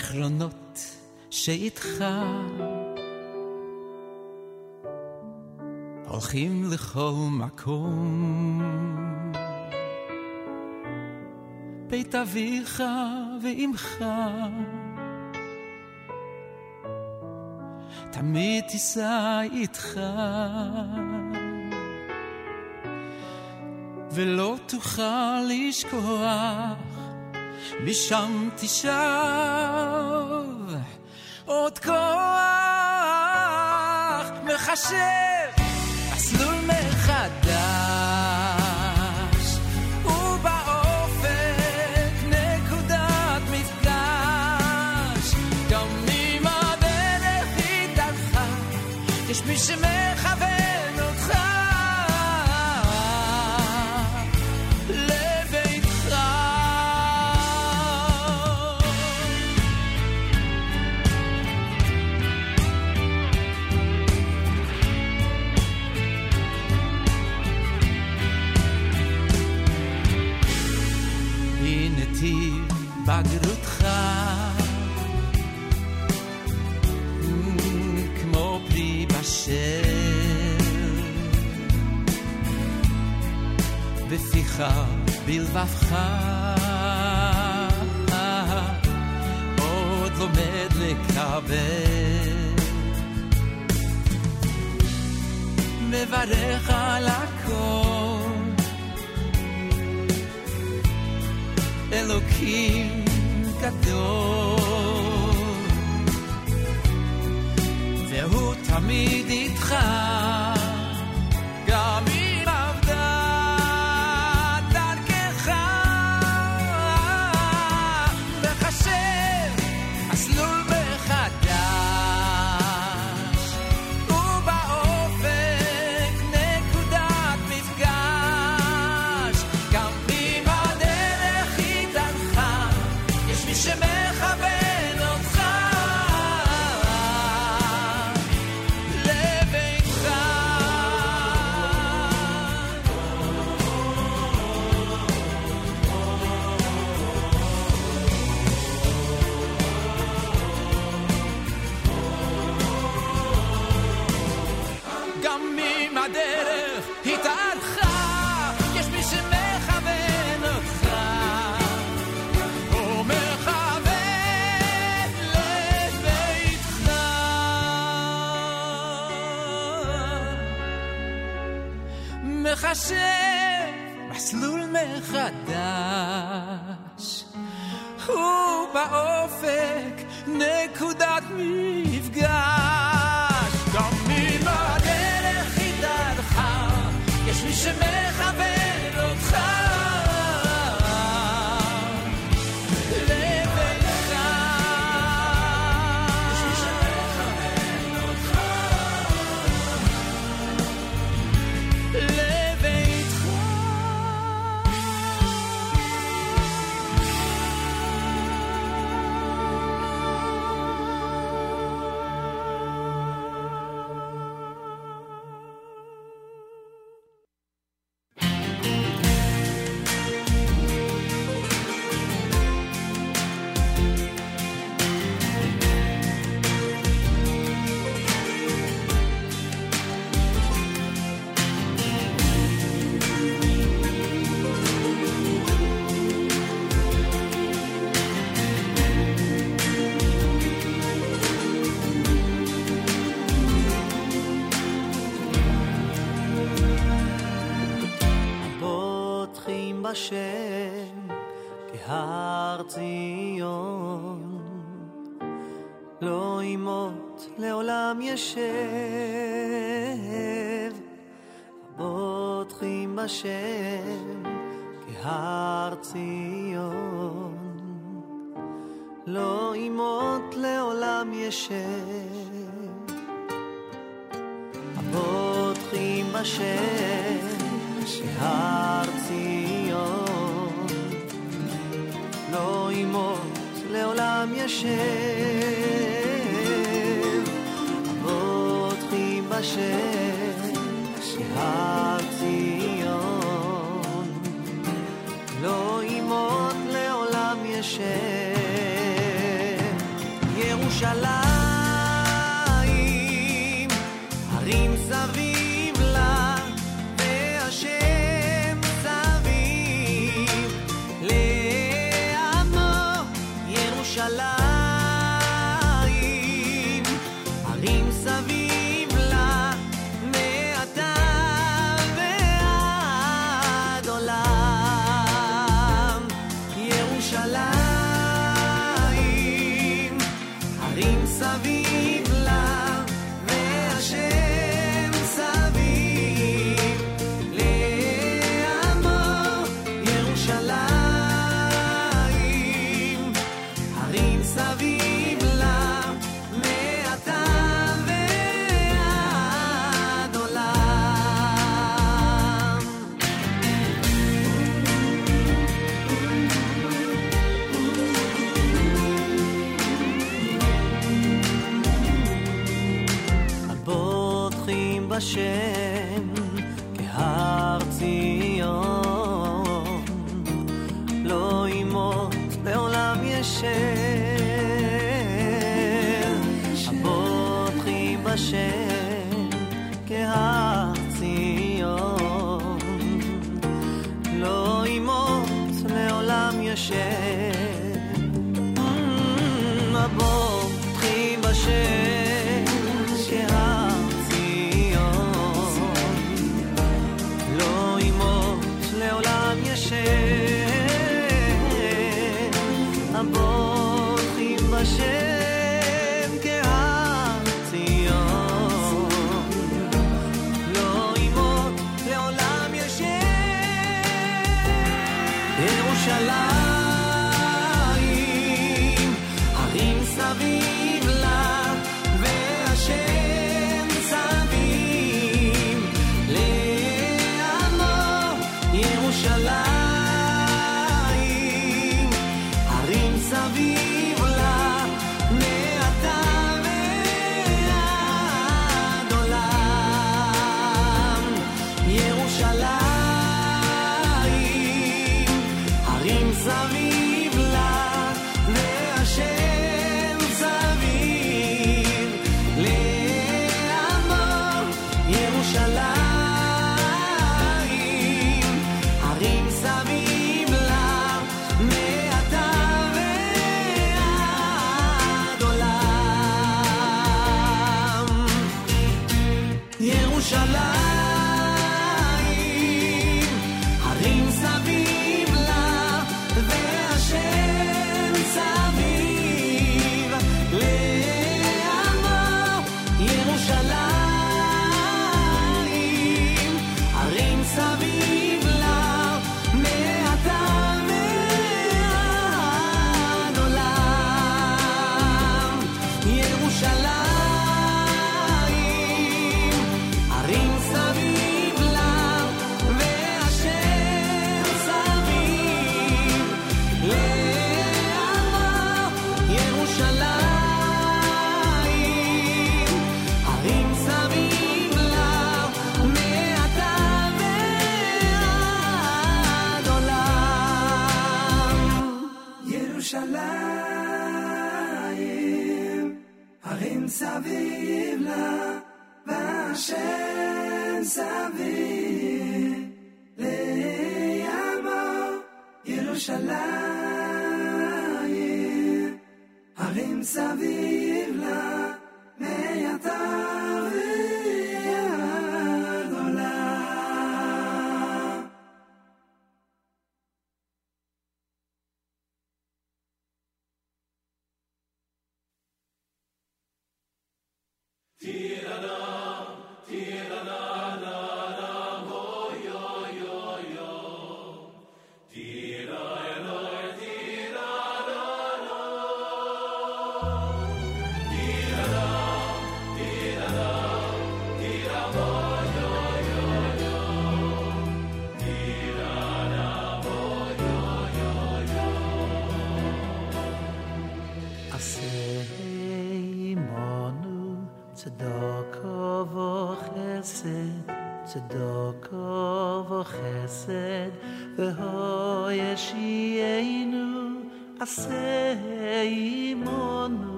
הזיכרונות שאיתך. הולכים לכל מקום. בית אביך ואימך. תמיד תישא איתך. ולא תוכל לשכוח משם תשב עוד כוח מחשב. אותך בלבבך. עוד לומד לקבל. מברך על הכל. אלוקים גדול. והוא תמיד איתך. נקודת מי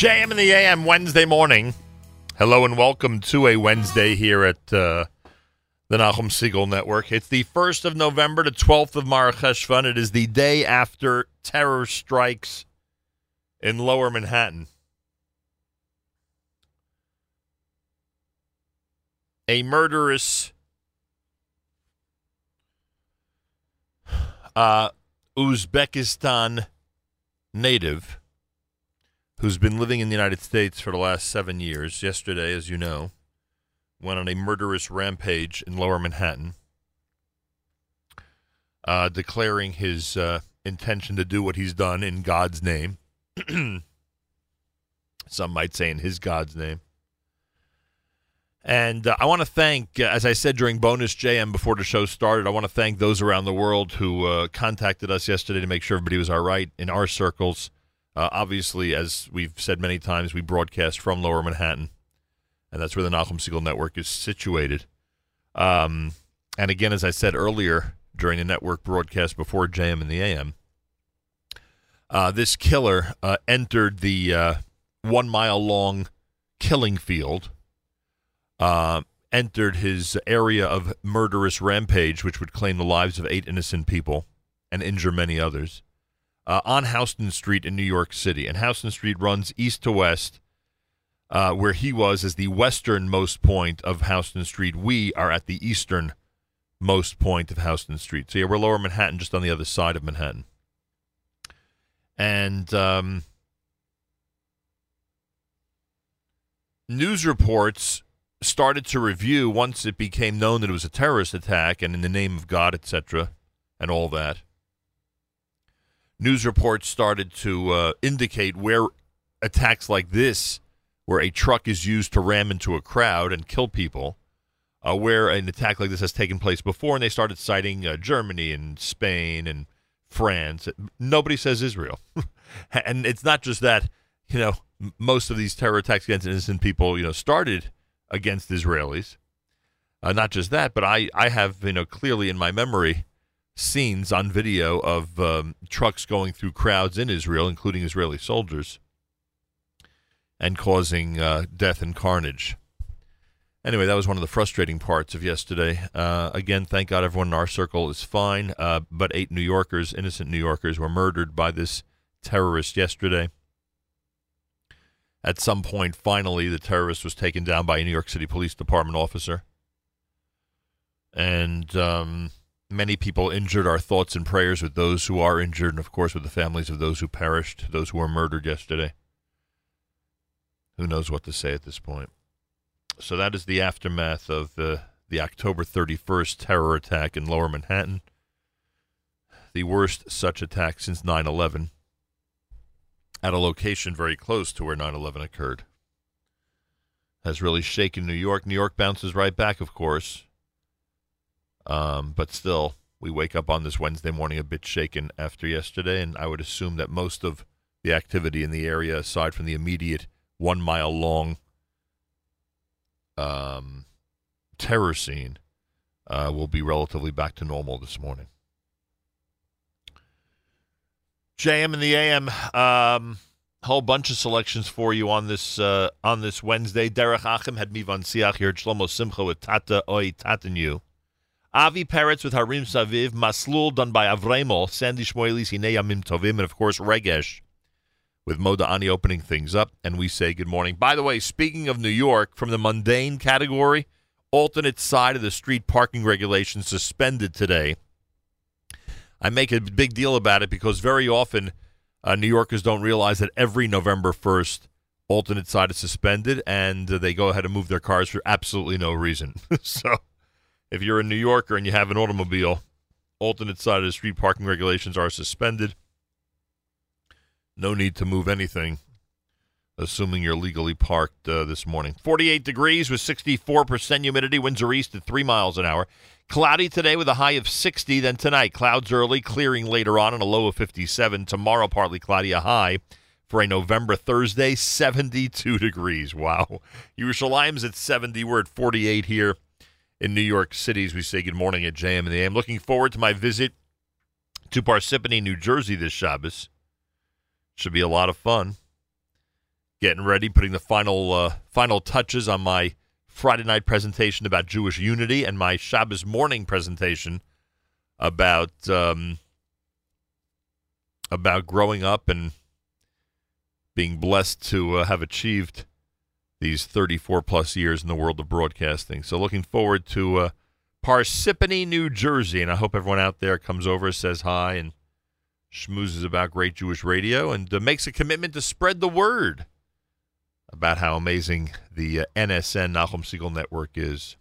JM in the AM Wednesday morning. Hello and welcome to a Wednesday here at uh, the Nachum Segal Network. It's the 1st of November the 12th of Mar Cheshvan. It is the day after terror strikes in lower Manhattan. A murderous uh, Uzbekistan native who's been living in the United States for the last seven years, yesterday, as you know, went on a murderous rampage in lower Manhattan, uh, declaring his uh, intention to do what he's done in God's name. Some might say in his God's name. And uh, I want to thank, uh, as I said during Bonus JM before the show started, I want to thank those around the world who uh, contacted us yesterday to make sure everybody was all right in our circles. Uh, obviously, as we've said many times, we broadcast from Lower Manhattan, and that's where the Nachum Segal Network is situated. Um, and again, as I said earlier during the network broadcast before JM and the AM, uh, this killer uh, entered the uh, one mile long killing field, uh, entered his area of murderous rampage, which would claim the lives of eight innocent people and injure many others uh, on Houston Street in New York City. And Houston Street runs east to west. Uh, where he was is the westernmost point of Houston Street. We are at the easternmost point of Houston Street. So yeah, we're lower Manhattan, just on the other side of Manhattan. And um, news reports started to review once it became known that it was a terrorist attack and in the name of God, etc., and all that news reports started to uh, indicate where attacks like this, where a truck is used to ram into a crowd and kill people, uh, where an attack like this has taken place before, and they started citing uh, Germany and Spain and France. Nobody says Israel, and it's not just that. You know, most of these terror attacks against innocent people, you know, started against Israelis. Uh, not just that, but I, I have, you know, clearly in my memory scenes on video of um, trucks going through crowds in Israel, including Israeli soldiers. and causing uh, death and carnage. Anyway, that was one of the frustrating parts of yesterday. Uh, again, thank God everyone in our circle is fine, uh, but eight New Yorkers, innocent New Yorkers, were murdered by this terrorist yesterday. At some point, finally, the terrorist was taken down by a New York City Police Department officer. And um, many people injured. Our thoughts and prayers with those who are injured, and of course, with the families of those who perished, those who were murdered yesterday. Who knows what to say at this point? So that is the aftermath of the the October 31st terror attack in Lower Manhattan, the worst such attack since 9/11, at a location very close to where 9/11 occurred. Has really shaken New York. New York bounces right back, of course. Um, but still, we wake up on this Wednesday morning a bit shaken after yesterday, and I would assume that most of the activity in the area, aside from the immediate one mile long um, terror scene uh, will be relatively back to normal this morning. JM and the AM, um, whole bunch of selections for you on this uh, on this Wednesday. Derek Achim had Mivan Siach here, Shlomo Simcha with Tata Oi Tatanu. Avi Peretz with Harim Saviv, Maslul done by Avremel, Sandy Shmoelis, Hine Yamim Tovim, and of course Regesh with Moda Ani opening things up, and we say good morning. By the way, speaking of New York, from the mundane category, alternate side of the street parking regulations suspended today. I make a big deal about it because very often uh, New Yorkers don't realize that every November 1st, alternate side is suspended, and uh, they go ahead and move their cars for absolutely no reason. so if you're a New Yorker and you have an automobile, alternate side of the street parking regulations are suspended. No need to move anything, assuming you're legally parked uh, this morning. 48 degrees with 64% humidity. Winds are east at 3 miles an hour. Cloudy today with a high of 60. Then tonight, clouds early, clearing later on, and a low of 57. Tomorrow, partly cloudy, a high for a November Thursday, 72 degrees. Wow. Yerushalayim's at 70. We're at 48 here in New York City as we say good morning at JM and the AM. Looking forward to my visit to Parsippany, New Jersey this Shabbos. Should be a lot of fun. Getting ready, putting the final uh, final touches on my Friday night presentation about Jewish unity and my Shabbos morning presentation about um, about growing up and being blessed to uh, have achieved these 34 plus years in the world of broadcasting. So looking forward to uh, Parsippany, New Jersey, and I hope everyone out there comes over, says hi, and schmoozes about great Jewish radio, and uh, makes a commitment to spread the word about how amazing the uh, NSN Nachum Segal Network is.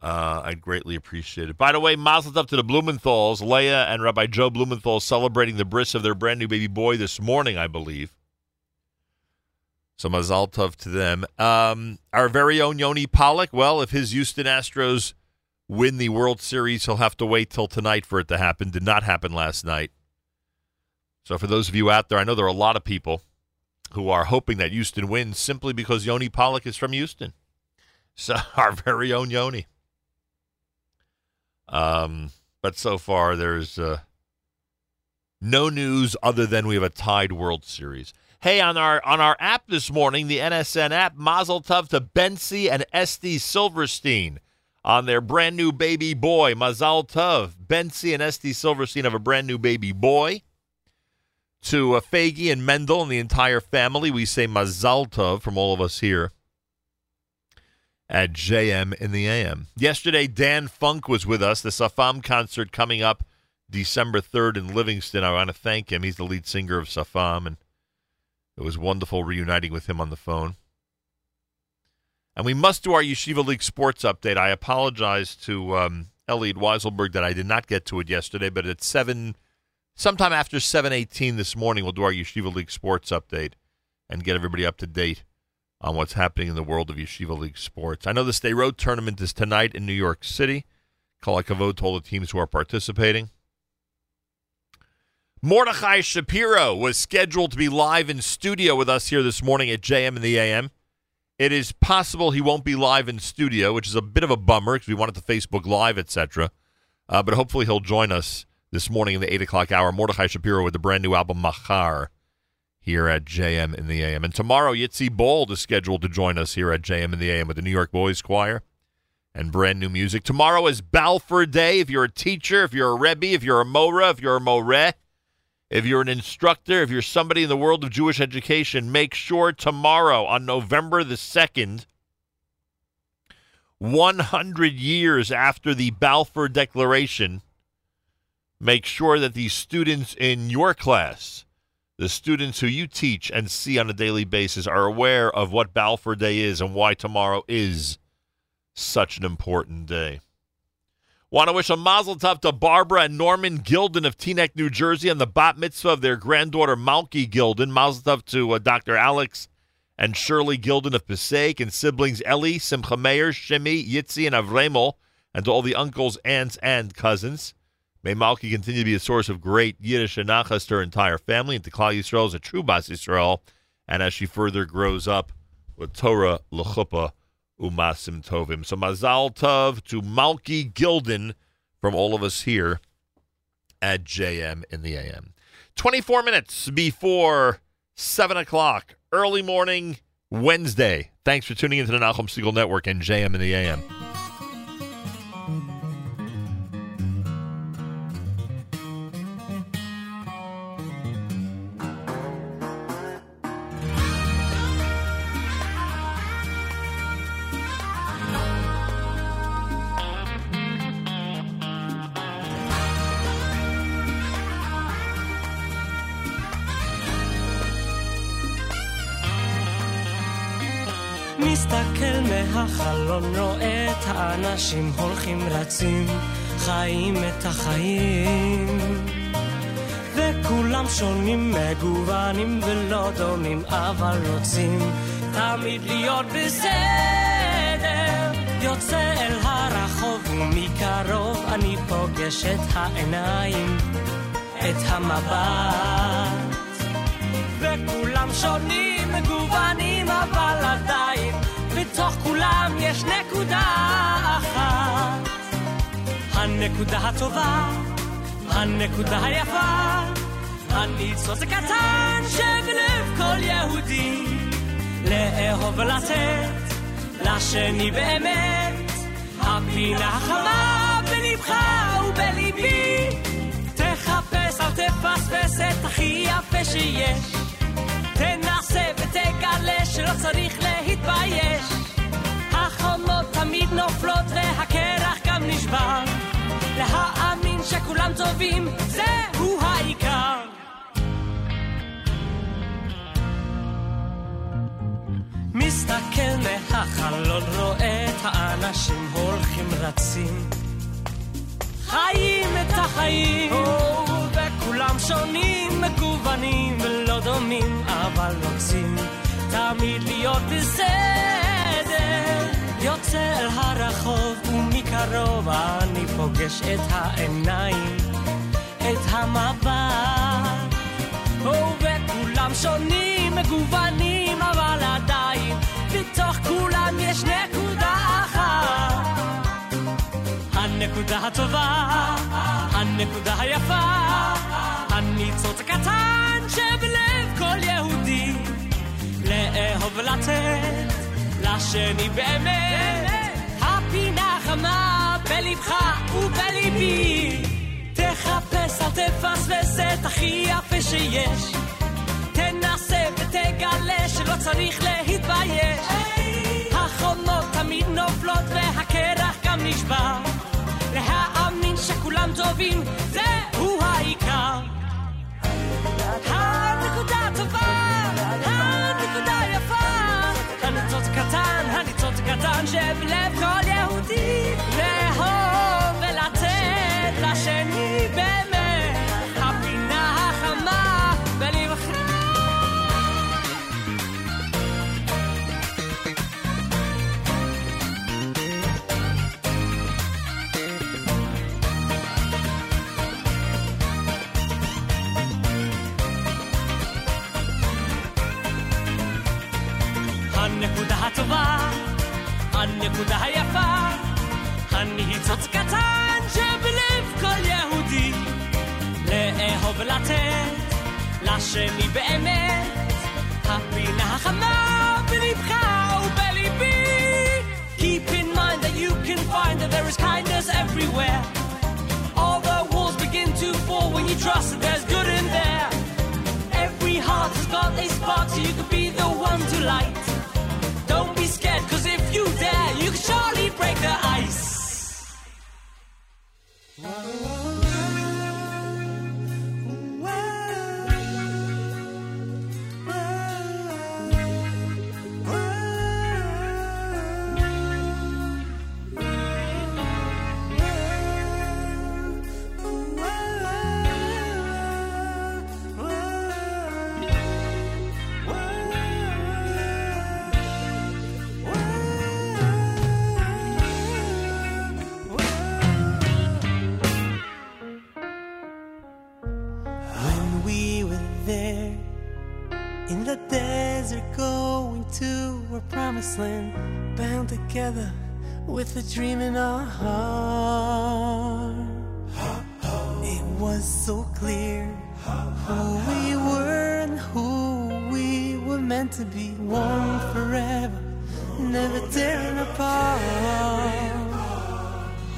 Uh, I'd greatly appreciate it. By the way, mazel tov to the Blumenthals. Leah and Rabbi Joe Blumenthal celebrating the bris of their brand new baby boy this morning, I believe. So Mazal tov to them. Um, our very own Yoni Pollock. Well, if his Houston Astros win the World Series, he'll have to wait till tonight for it to happen. Did not happen last night. So for those of you out there, I know there are a lot of people who are hoping that Houston wins simply because Yoni Pollock is from Houston. So our very own Yoni. Um, but so far there's uh, no news other than we have a tied World Series. Hey, on our on our app this morning, the NSN app, Mazel Tov to Bensi and Esty Silverstein on their brand new baby boy. Mazel Tov. Bensi and Esty Silverstein have a brand new baby boy. To uh, Fagi and Mendel and the entire family, we say Mazal Tov from all of us here at JM in the AM. Yesterday, Dan Funk was with us. The Safam concert coming up December 3rd in Livingston. I want to thank him. He's the lead singer of Safam, and it was wonderful reuniting with him on the phone. And we must do our Yeshiva League sports update. I apologize to um, Elliot Weiselberg that I did not get to it yesterday, but at 7, sometime after 7.18 this morning, we'll do our Yeshiva League sports update and get everybody up to date on what's happening in the world of Yeshiva League sports. I know the State Road tournament is tonight in New York City. Kol HaKavod told the teams who are participating. Mordechai Shapiro was scheduled to be live in studio with us here this morning at JM in the AM. It is possible he won't be live in studio, which is a bit of a bummer because we wanted to Facebook Live, etc. Uh, but hopefully he'll join us this morning in the 8 o'clock hour. Mordechai Shapiro with the brand new album Machar here at JM in the AM. And tomorrow, Yitzi Bold is scheduled to join us here at JM in the AM with the New York Boys Choir and brand new music. Tomorrow is Balfour Day. If you're a teacher, if you're a Rebbe, if you're a Mora, if you're a Moreh, if you're an instructor, if you're somebody in the world of Jewish education, make sure tomorrow on November the 2nd, 100 years after the Balfour Declaration, make sure that the students in your class, the students who you teach and see on a daily basis, are aware of what Balfour Day is and why tomorrow is such an important day. Want to wish a mazel tov to Barbara and Norman Gilden of Teaneck, New Jersey, on the bat mitzvah of their granddaughter Malky Gilden. Mazel tov to uh, Dr. Alex and Shirley Gilden of Passaic and siblings Ellie, Simcha Meir, Shimi, Yitzi, and Avremel, and to all the uncles, aunts, and cousins. May Malky continue to be a source of great Yiddish and nachas to her entire family, and to Klal Yisrael as a true Bas Yisrael, and as she further grows up with Torah, L'chuppah, Umasim Tovim. So Mazal Tov to Malki Gilden from all of us here at JM in the AM. 24 minutes before 7 o'clock, early morning, Wednesday. Thanks for tuning into the Nachum Segal Network and JM in the AM. מהחלון, רואה את האנשים הולכים רצים, חיים את החיים. וכולם שונים, מגוונים ולא דומים, אבל רוצים תמיד להיות בסדר. יוצא אל הרחוב ומקרוב אני פוגש את העיניים, את המבט. וכולם שונים, מגוונים, אבל עדיין בתוך כולם יש נקודה אחת. הנקודה הטובה, הנקודה היפה, הניצוץ הקטן שבלב כל יהודי, לאהוב ולתת לשני באמת, הפינה החמה בלבך ובליבי. תחפש, אל תפספס את הכי יפה שיש. תנסה ותגלה שלא צריך להתבייש. החומות תמיד נופלות והקרח גם נשבר. להאמין שכולם טובים, זהו העיקר. מסתכל מהחלון, רואה את האנשים הולכים רצים. חיים את החיים, וכולם שונים, מגוונים ולא דומים, אבל רוצים תמיד להיות בסדר. אל הרחוב ומקרוב אני פוגש את העיניים, את המבט. וכולם שונים, מגוונים, אבל עדיין בתוך כולם יש נקודה אחת. הנקודה הטובה, הנקודה היפה, הניצוץ הקטן שבלב כל יהודי, לאהוב ולתת לשני באמת, הפינה חמה בלבך ובליבי, תחפש אל תפספס את הכי יפה שיש, תנסה ותגלה שלא צריך להתבייש, החומות תמיד נופלות והקרח גם נשבר. להאמין שכולם טובים, זהו העיקר. הנקודה הטובה, הנקודה היפה, הניצוץ קטן, הניצוץ קטן שבלב כל יהודי, לאהוב ולתת לשני מה שלי באמת, הפינה החמה בלבך ובליבי. Keep in mind that you can find that there is kindness everywhere. All the walls begin to fall when you trust that there's good in there. Every heart has got a spark so you can be the one to light. Don't be scared, cause if you dare, you can surely break the ice. Promised land, bound together with a dream in our heart. It was so clear who we were and who we were meant to be, one forever, never tearing apart.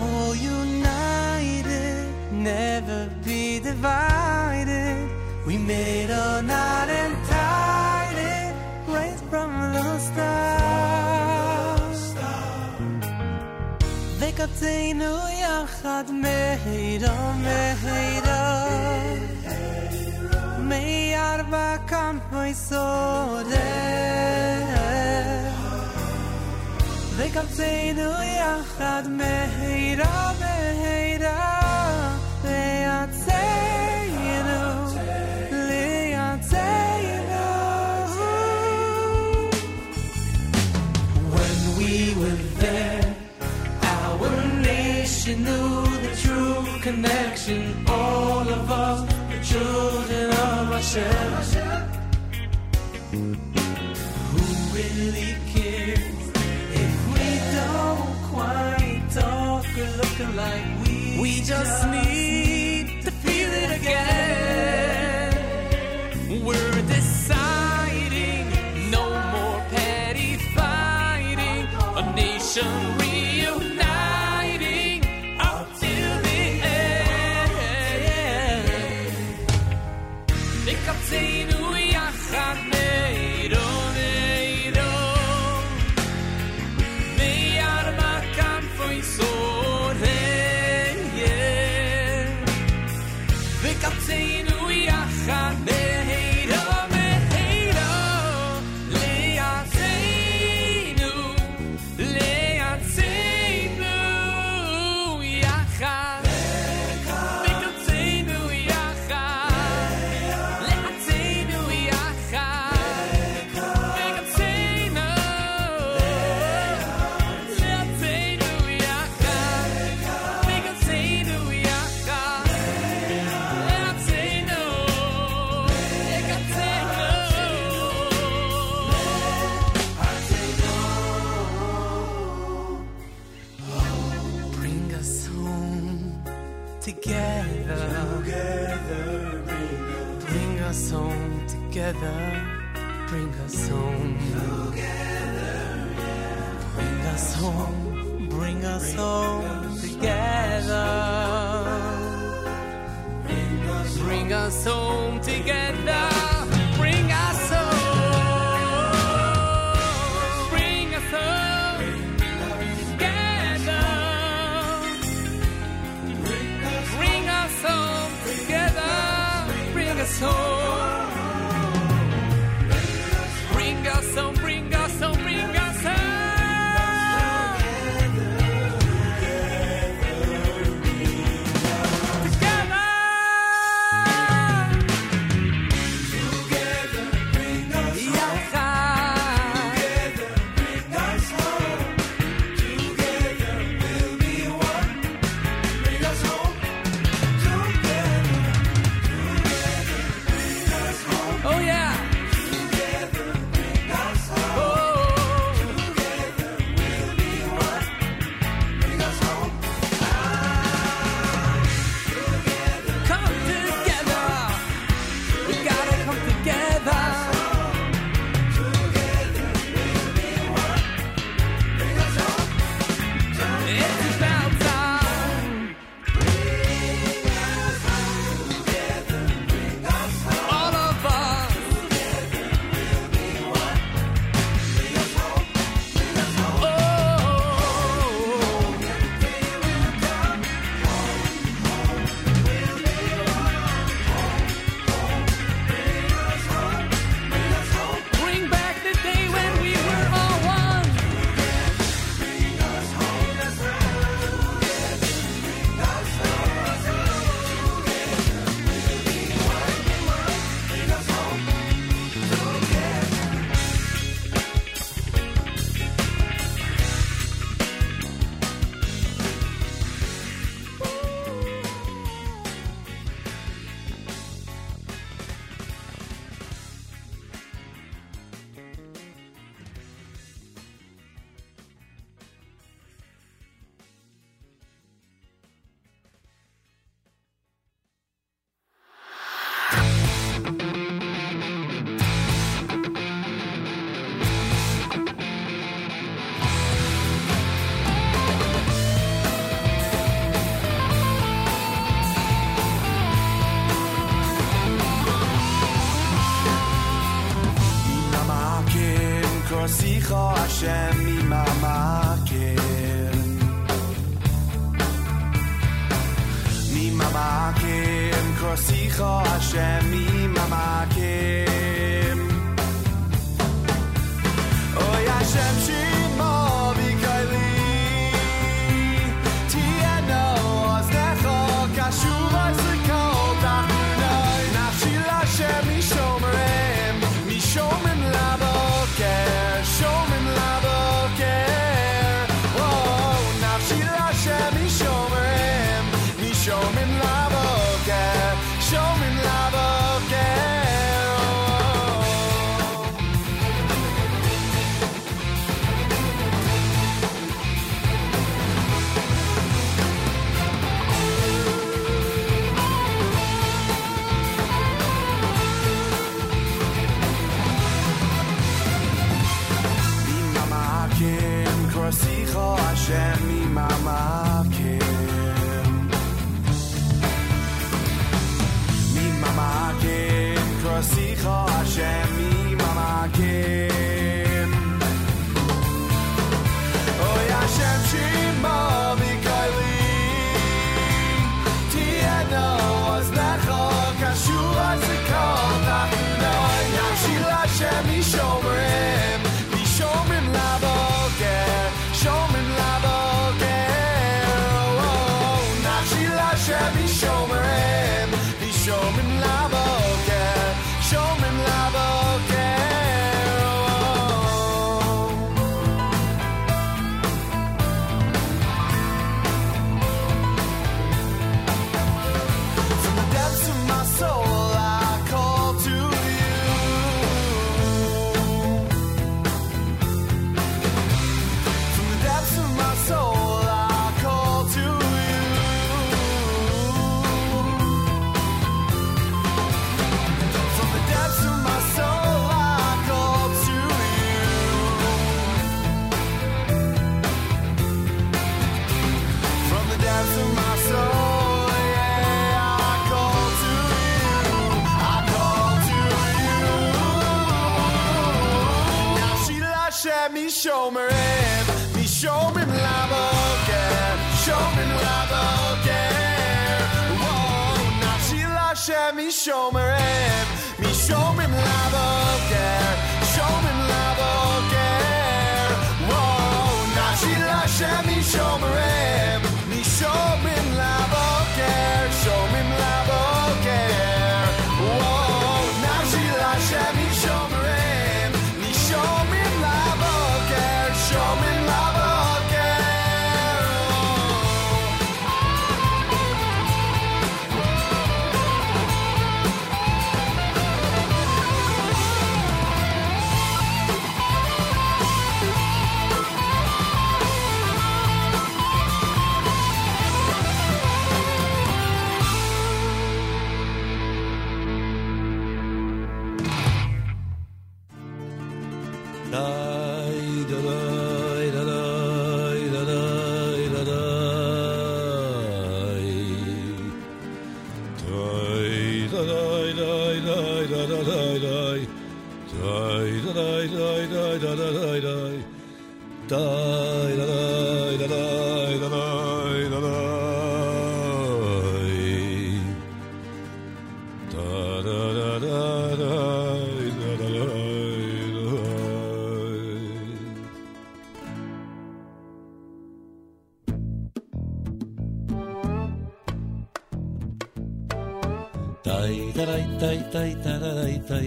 All united, never be divided. We made a knot and tied from the start. וקצנו יחד מהירה מהירה מארבע כנפי סודר וקבצנו יחד מהירה מהירה ליצאנו nation knew the true connection all of us the children of Hashem who really cares if we don't quite talk or look alike? We, we just need to feel it again. We're deciding no more petty fighting, a nation home together.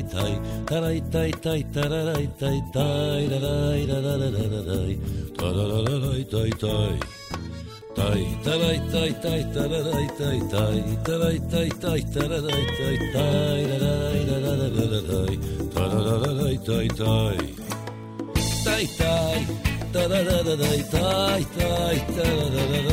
いたいたらいたいたいたららいたいたいららいららららららいたららららいたいたいたいたらいたいたいたららいたいたいたらいたいたいたららいたいたいららいららららららいたらららイいたいたいたいたいたらららイいたいたいたらららら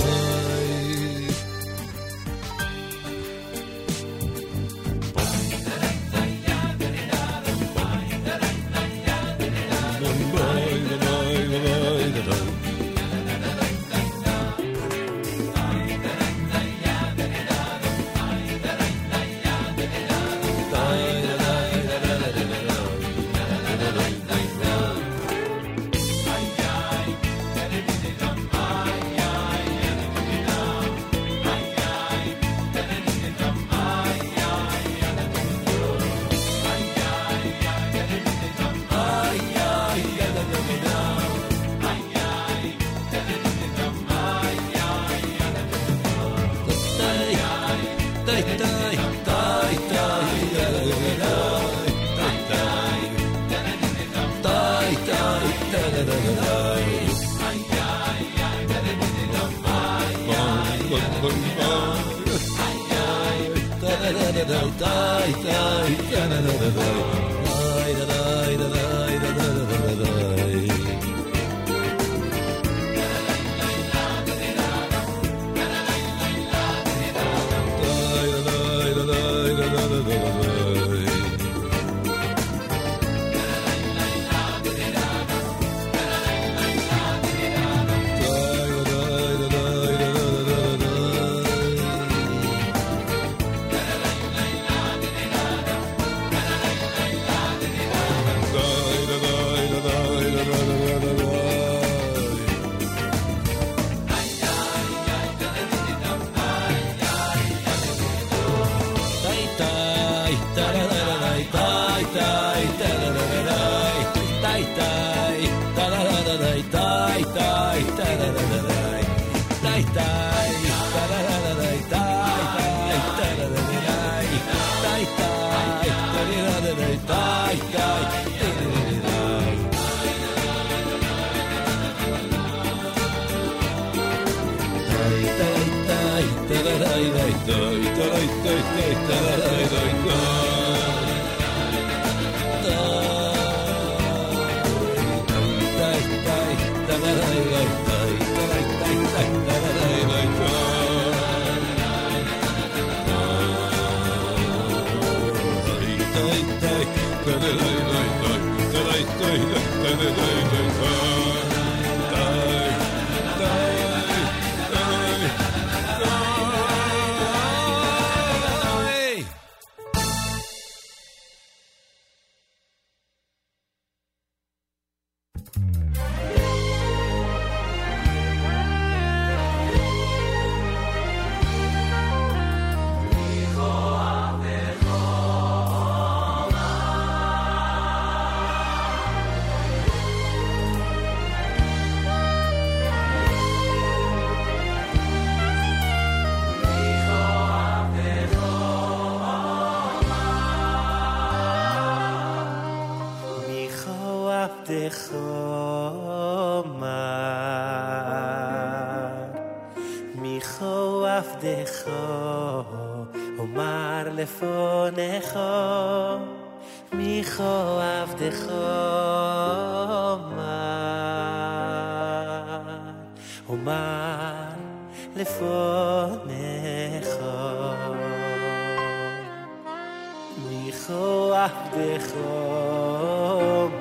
עבדךו עבדךו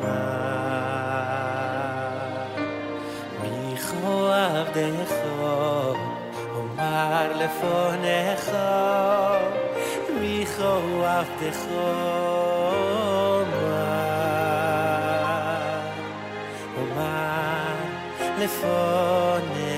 בא. מיכו עבדךו אומר לפונךו, מיכו עבדךו אומר, אומר לפונךו.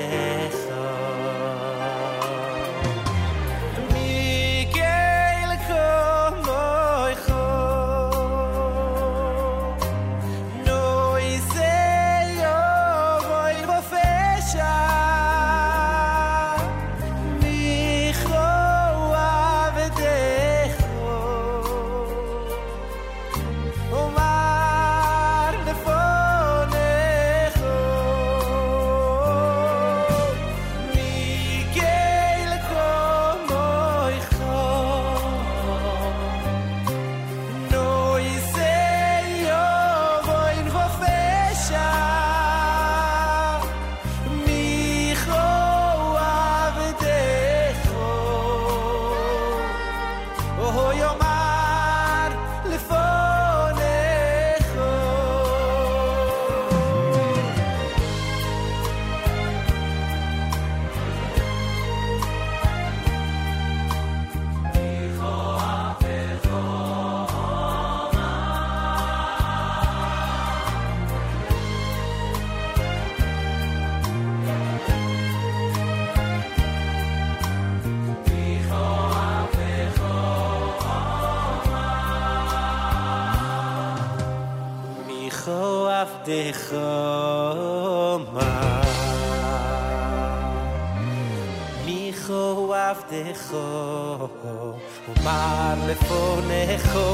Avdecho umar lefonecho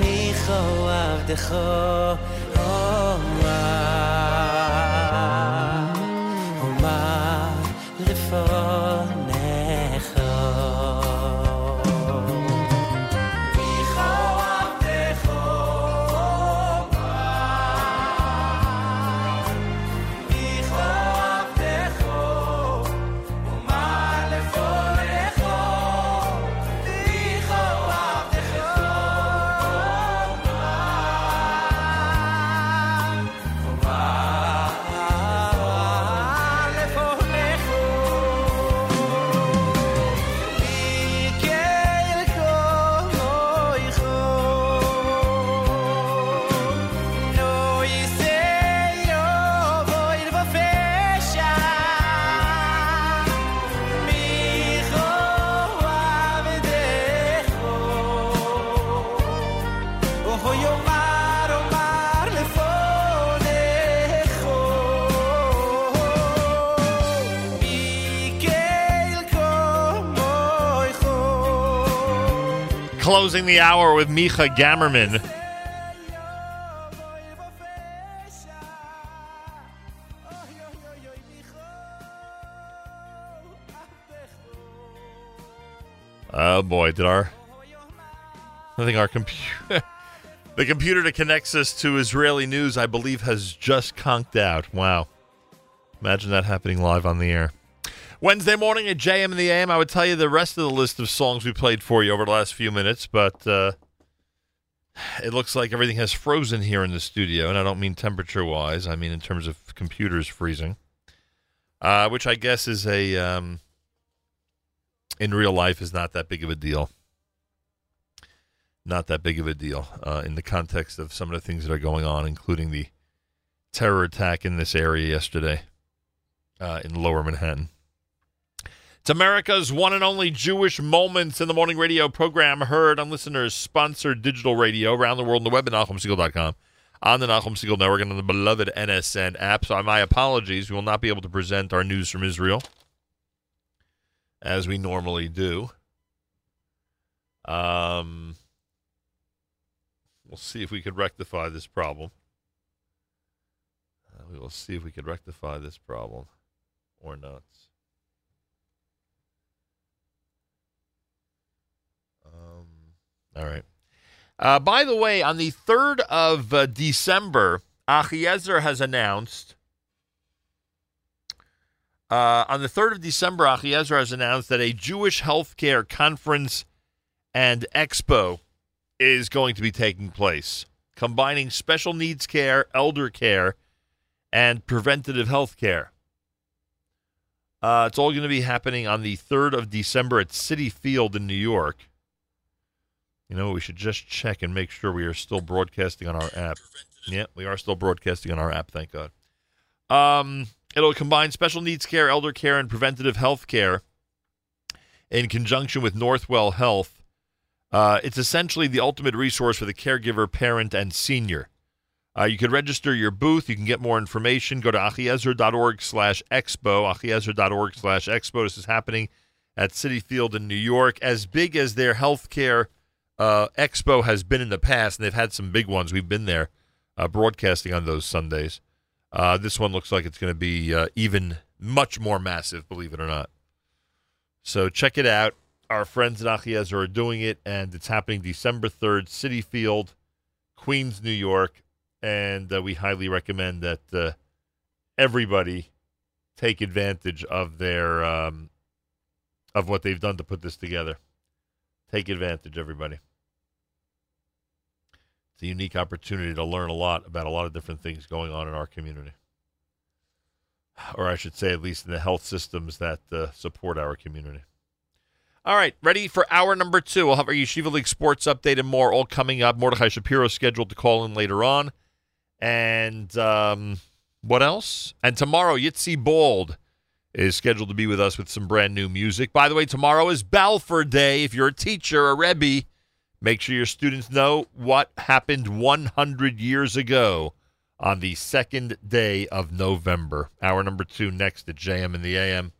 micho avdecho Closing the hour with Micha Gammerman. Oh boy, did our I think our computer the computer that connects us to Israeli news, I believe, has just conked out. Wow. Imagine that happening live on the air. Wednesday morning at JM and the AM, I would tell you the rest of the list of songs we played for you over the last few minutes, but uh, it looks like everything has frozen here in the studio, and I don't mean temperature wise, I mean in terms of computers freezing, uh, which I guess is a, um, in real life, is not that big of a deal. Not that big of a deal uh, in the context of some of the things that are going on, including the terror attack in this area yesterday uh, in lower Manhattan. It's America's one and only Jewish Moments in the Morning radio program heard on listeners' sponsored digital radio around the world on the web at NachumSegal.com, on the Nachum Segal Network, and on the beloved NSN app. So, my apologies. We will not be able to present our news from Israel as we normally do. Um, we'll see if we could rectify this problem. Uh, we will see if we could rectify this problem or not. All right. Uh, by the way, on the 3rd of uh, December, Achiezer has announced. Uh, on the 3rd of December, Achiezer has announced that a Jewish healthcare conference and expo is going to be taking place, combining special needs care, elder care, and preventative health care. Uh, it's all going to be happening on the 3rd of December at Citi Field in New York. You know, we should just check and make sure we are still broadcasting on our app. Yeah, we are still broadcasting on our app, thank God. Um, it'll combine special needs care, elder care, and preventative health care in conjunction with Northwell Health. Uh, it's essentially the ultimate resource for the caregiver, parent, and senior. Uh, you can register your booth. You can get more information. Go to achiezer.org slash expo, achiezer.org slash expo. This is happening at Citi Field in New York. As big as their healthcare uh, expo has been in the past, and they've had some big ones. We've been there uh, broadcasting on those Sundays. Uh, this one looks like it's going to be uh, even much more massive, believe it or not. So check it out. Our friends at Achiezer are doing it, and it's happening December 3rd, Citi Field, Queens, New York. And uh, we highly recommend that uh, everybody take advantage of their um, of what they've done to put this together. Take advantage, everybody. It's a unique opportunity to learn a lot about a lot of different things going on in our community. Or I should say, at least in the health systems that uh, support our community. All right, ready for hour number two. We'll have our Yeshiva League sports update and more all coming up. Mordechai Shapiro scheduled to call in later on. And um, what else? And tomorrow, Yitzi Bald is scheduled to be with us with some brand new music. By the way, tomorrow is Balfour Day. If you're a teacher, a Rebbe, make sure your students know what happened 100 years ago on the second day of November. Hour number two next at JM in the AM.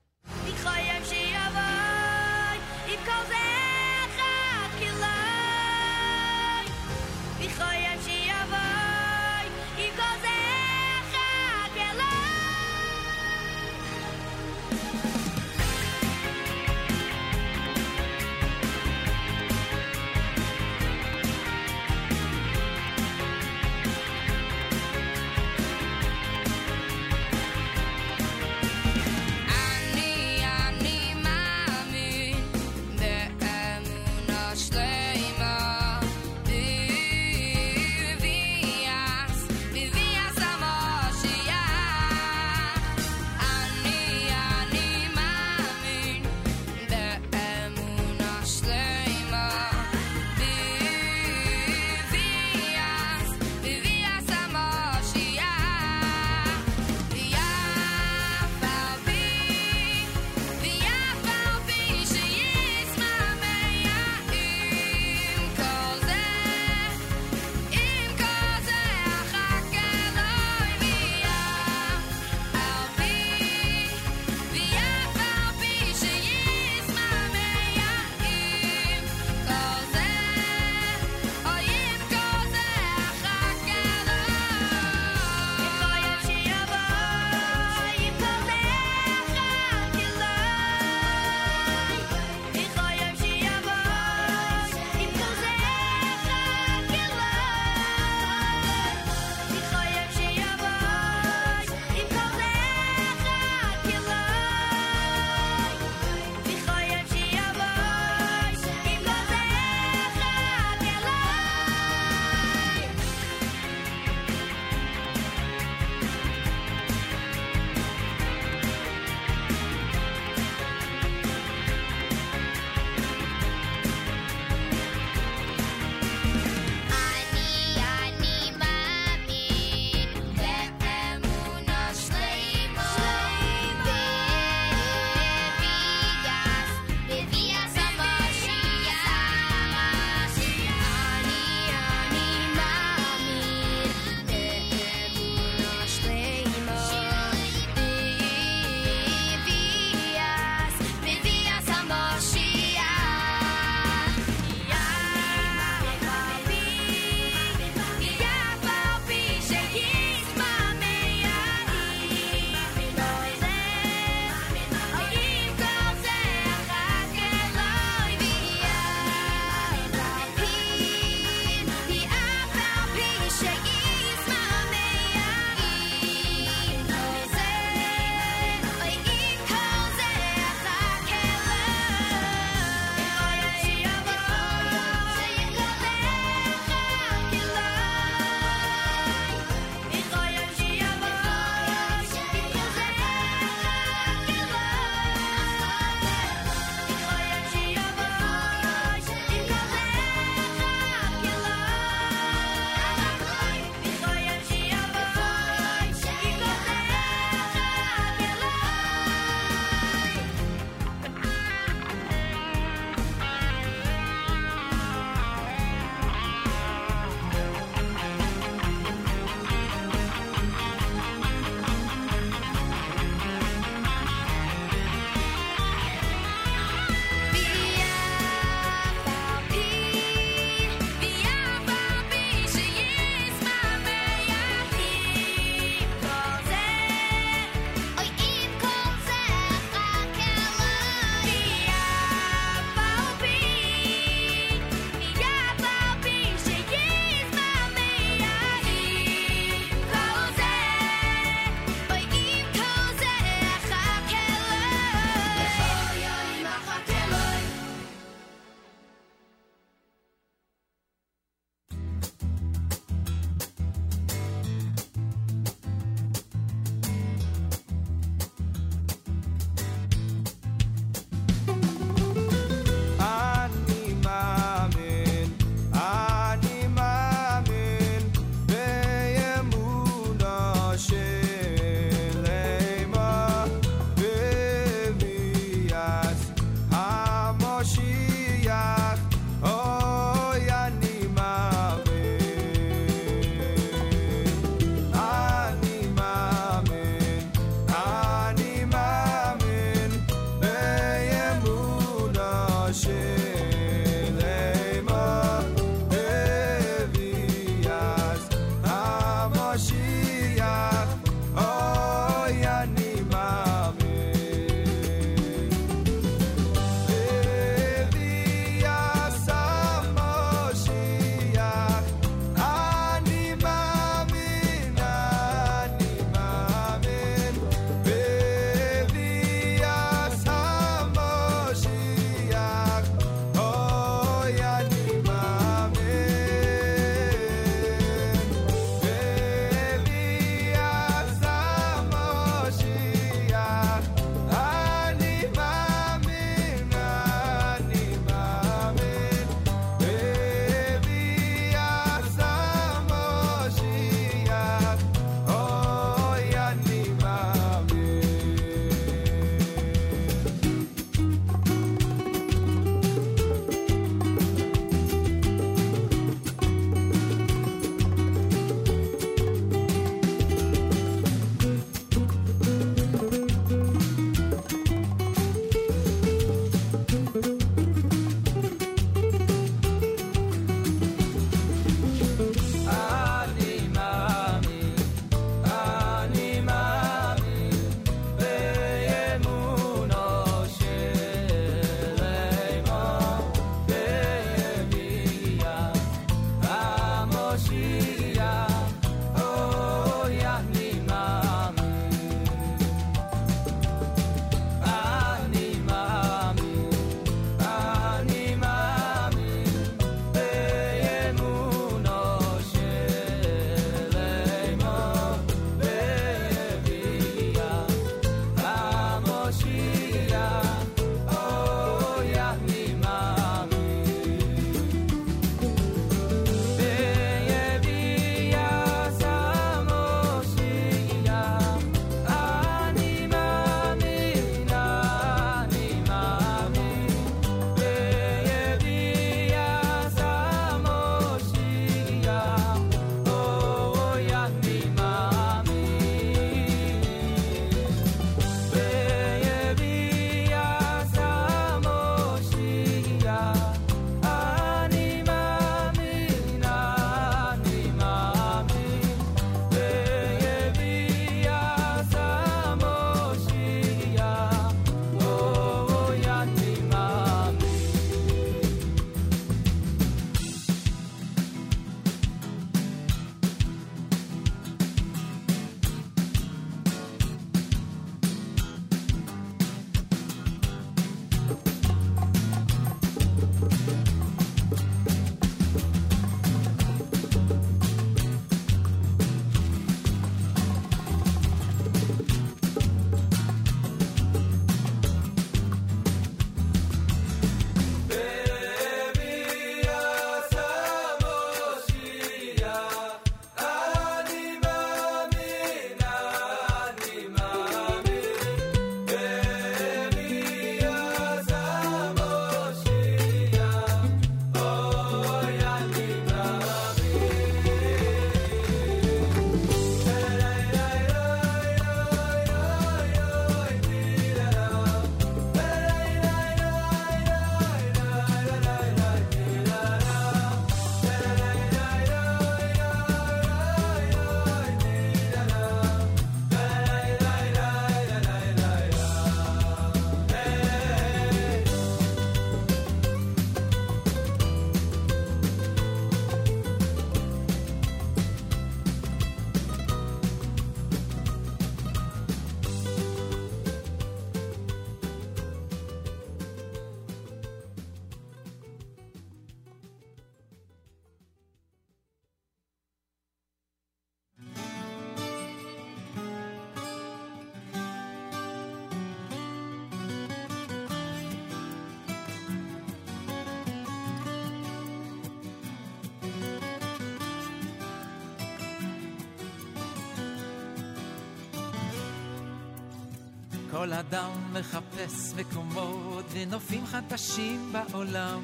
כל אדם מחפש מקומות ונופים חדשים בעולם.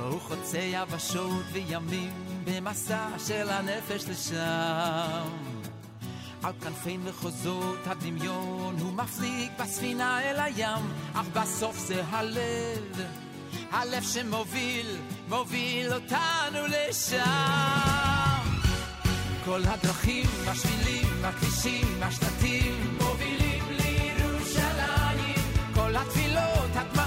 הוא חוצה יבשות וימים במסע של הנפש לשם. על כנפי מחוזות הדמיון הוא מפליג בספינה אל הים, אך בסוף זה הלב, הלב שמוביל, מוביל אותנו לשם. כל הדרכים, השבילים, הכבישים, השלטים, התפילות, הדמעות, בקשות,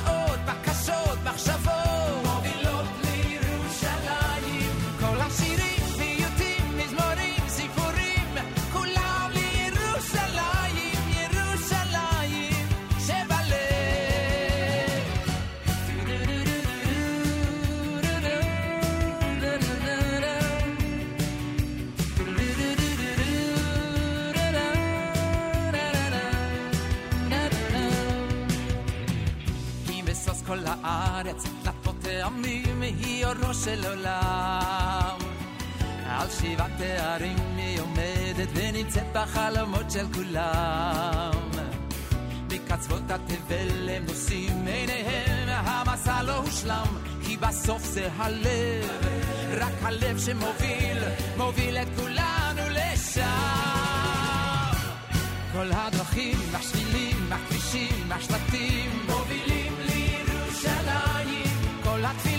הארץ, דלתות העמים, היא אורו של עולם. על שבעת תארים היא עומדת ונמצאת בחלומות של כולם. מקצוות התבל הם נושאים עיניהם, המסע לא הושלם, כי בסוף זה הלב, רק הלב שמוביל, מוביל את כולנו לשם. כל הדרכים, השבילים, הכבישים, השלטים, מובילים I fila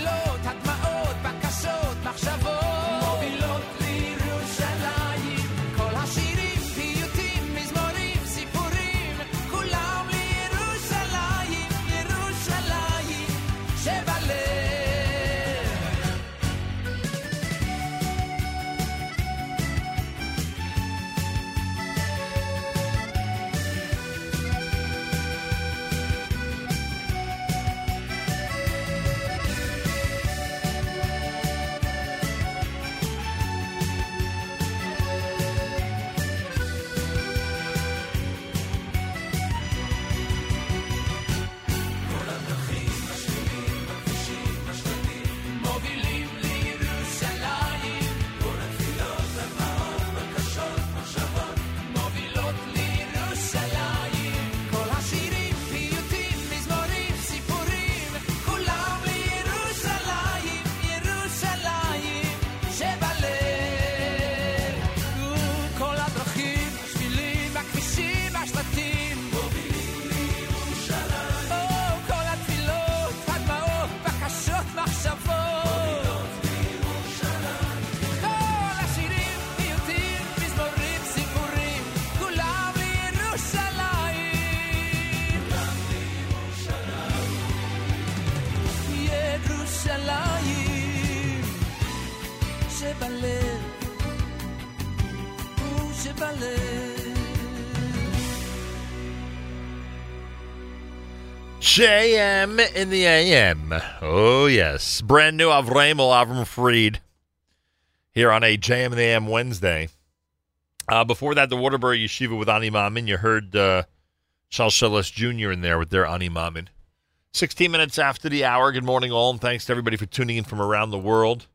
JM in the AM. Oh, yes. Brand new Avramel Avram Fried here on a JM in the AM Wednesday. Uh, before that, the Waterbury Yeshiva with Ani Mamin. You heard uh, Shalshelis Jr. in there with their Ani Mamin. 16 minutes after the hour. Good morning, all, and thanks to everybody for tuning in from around the world.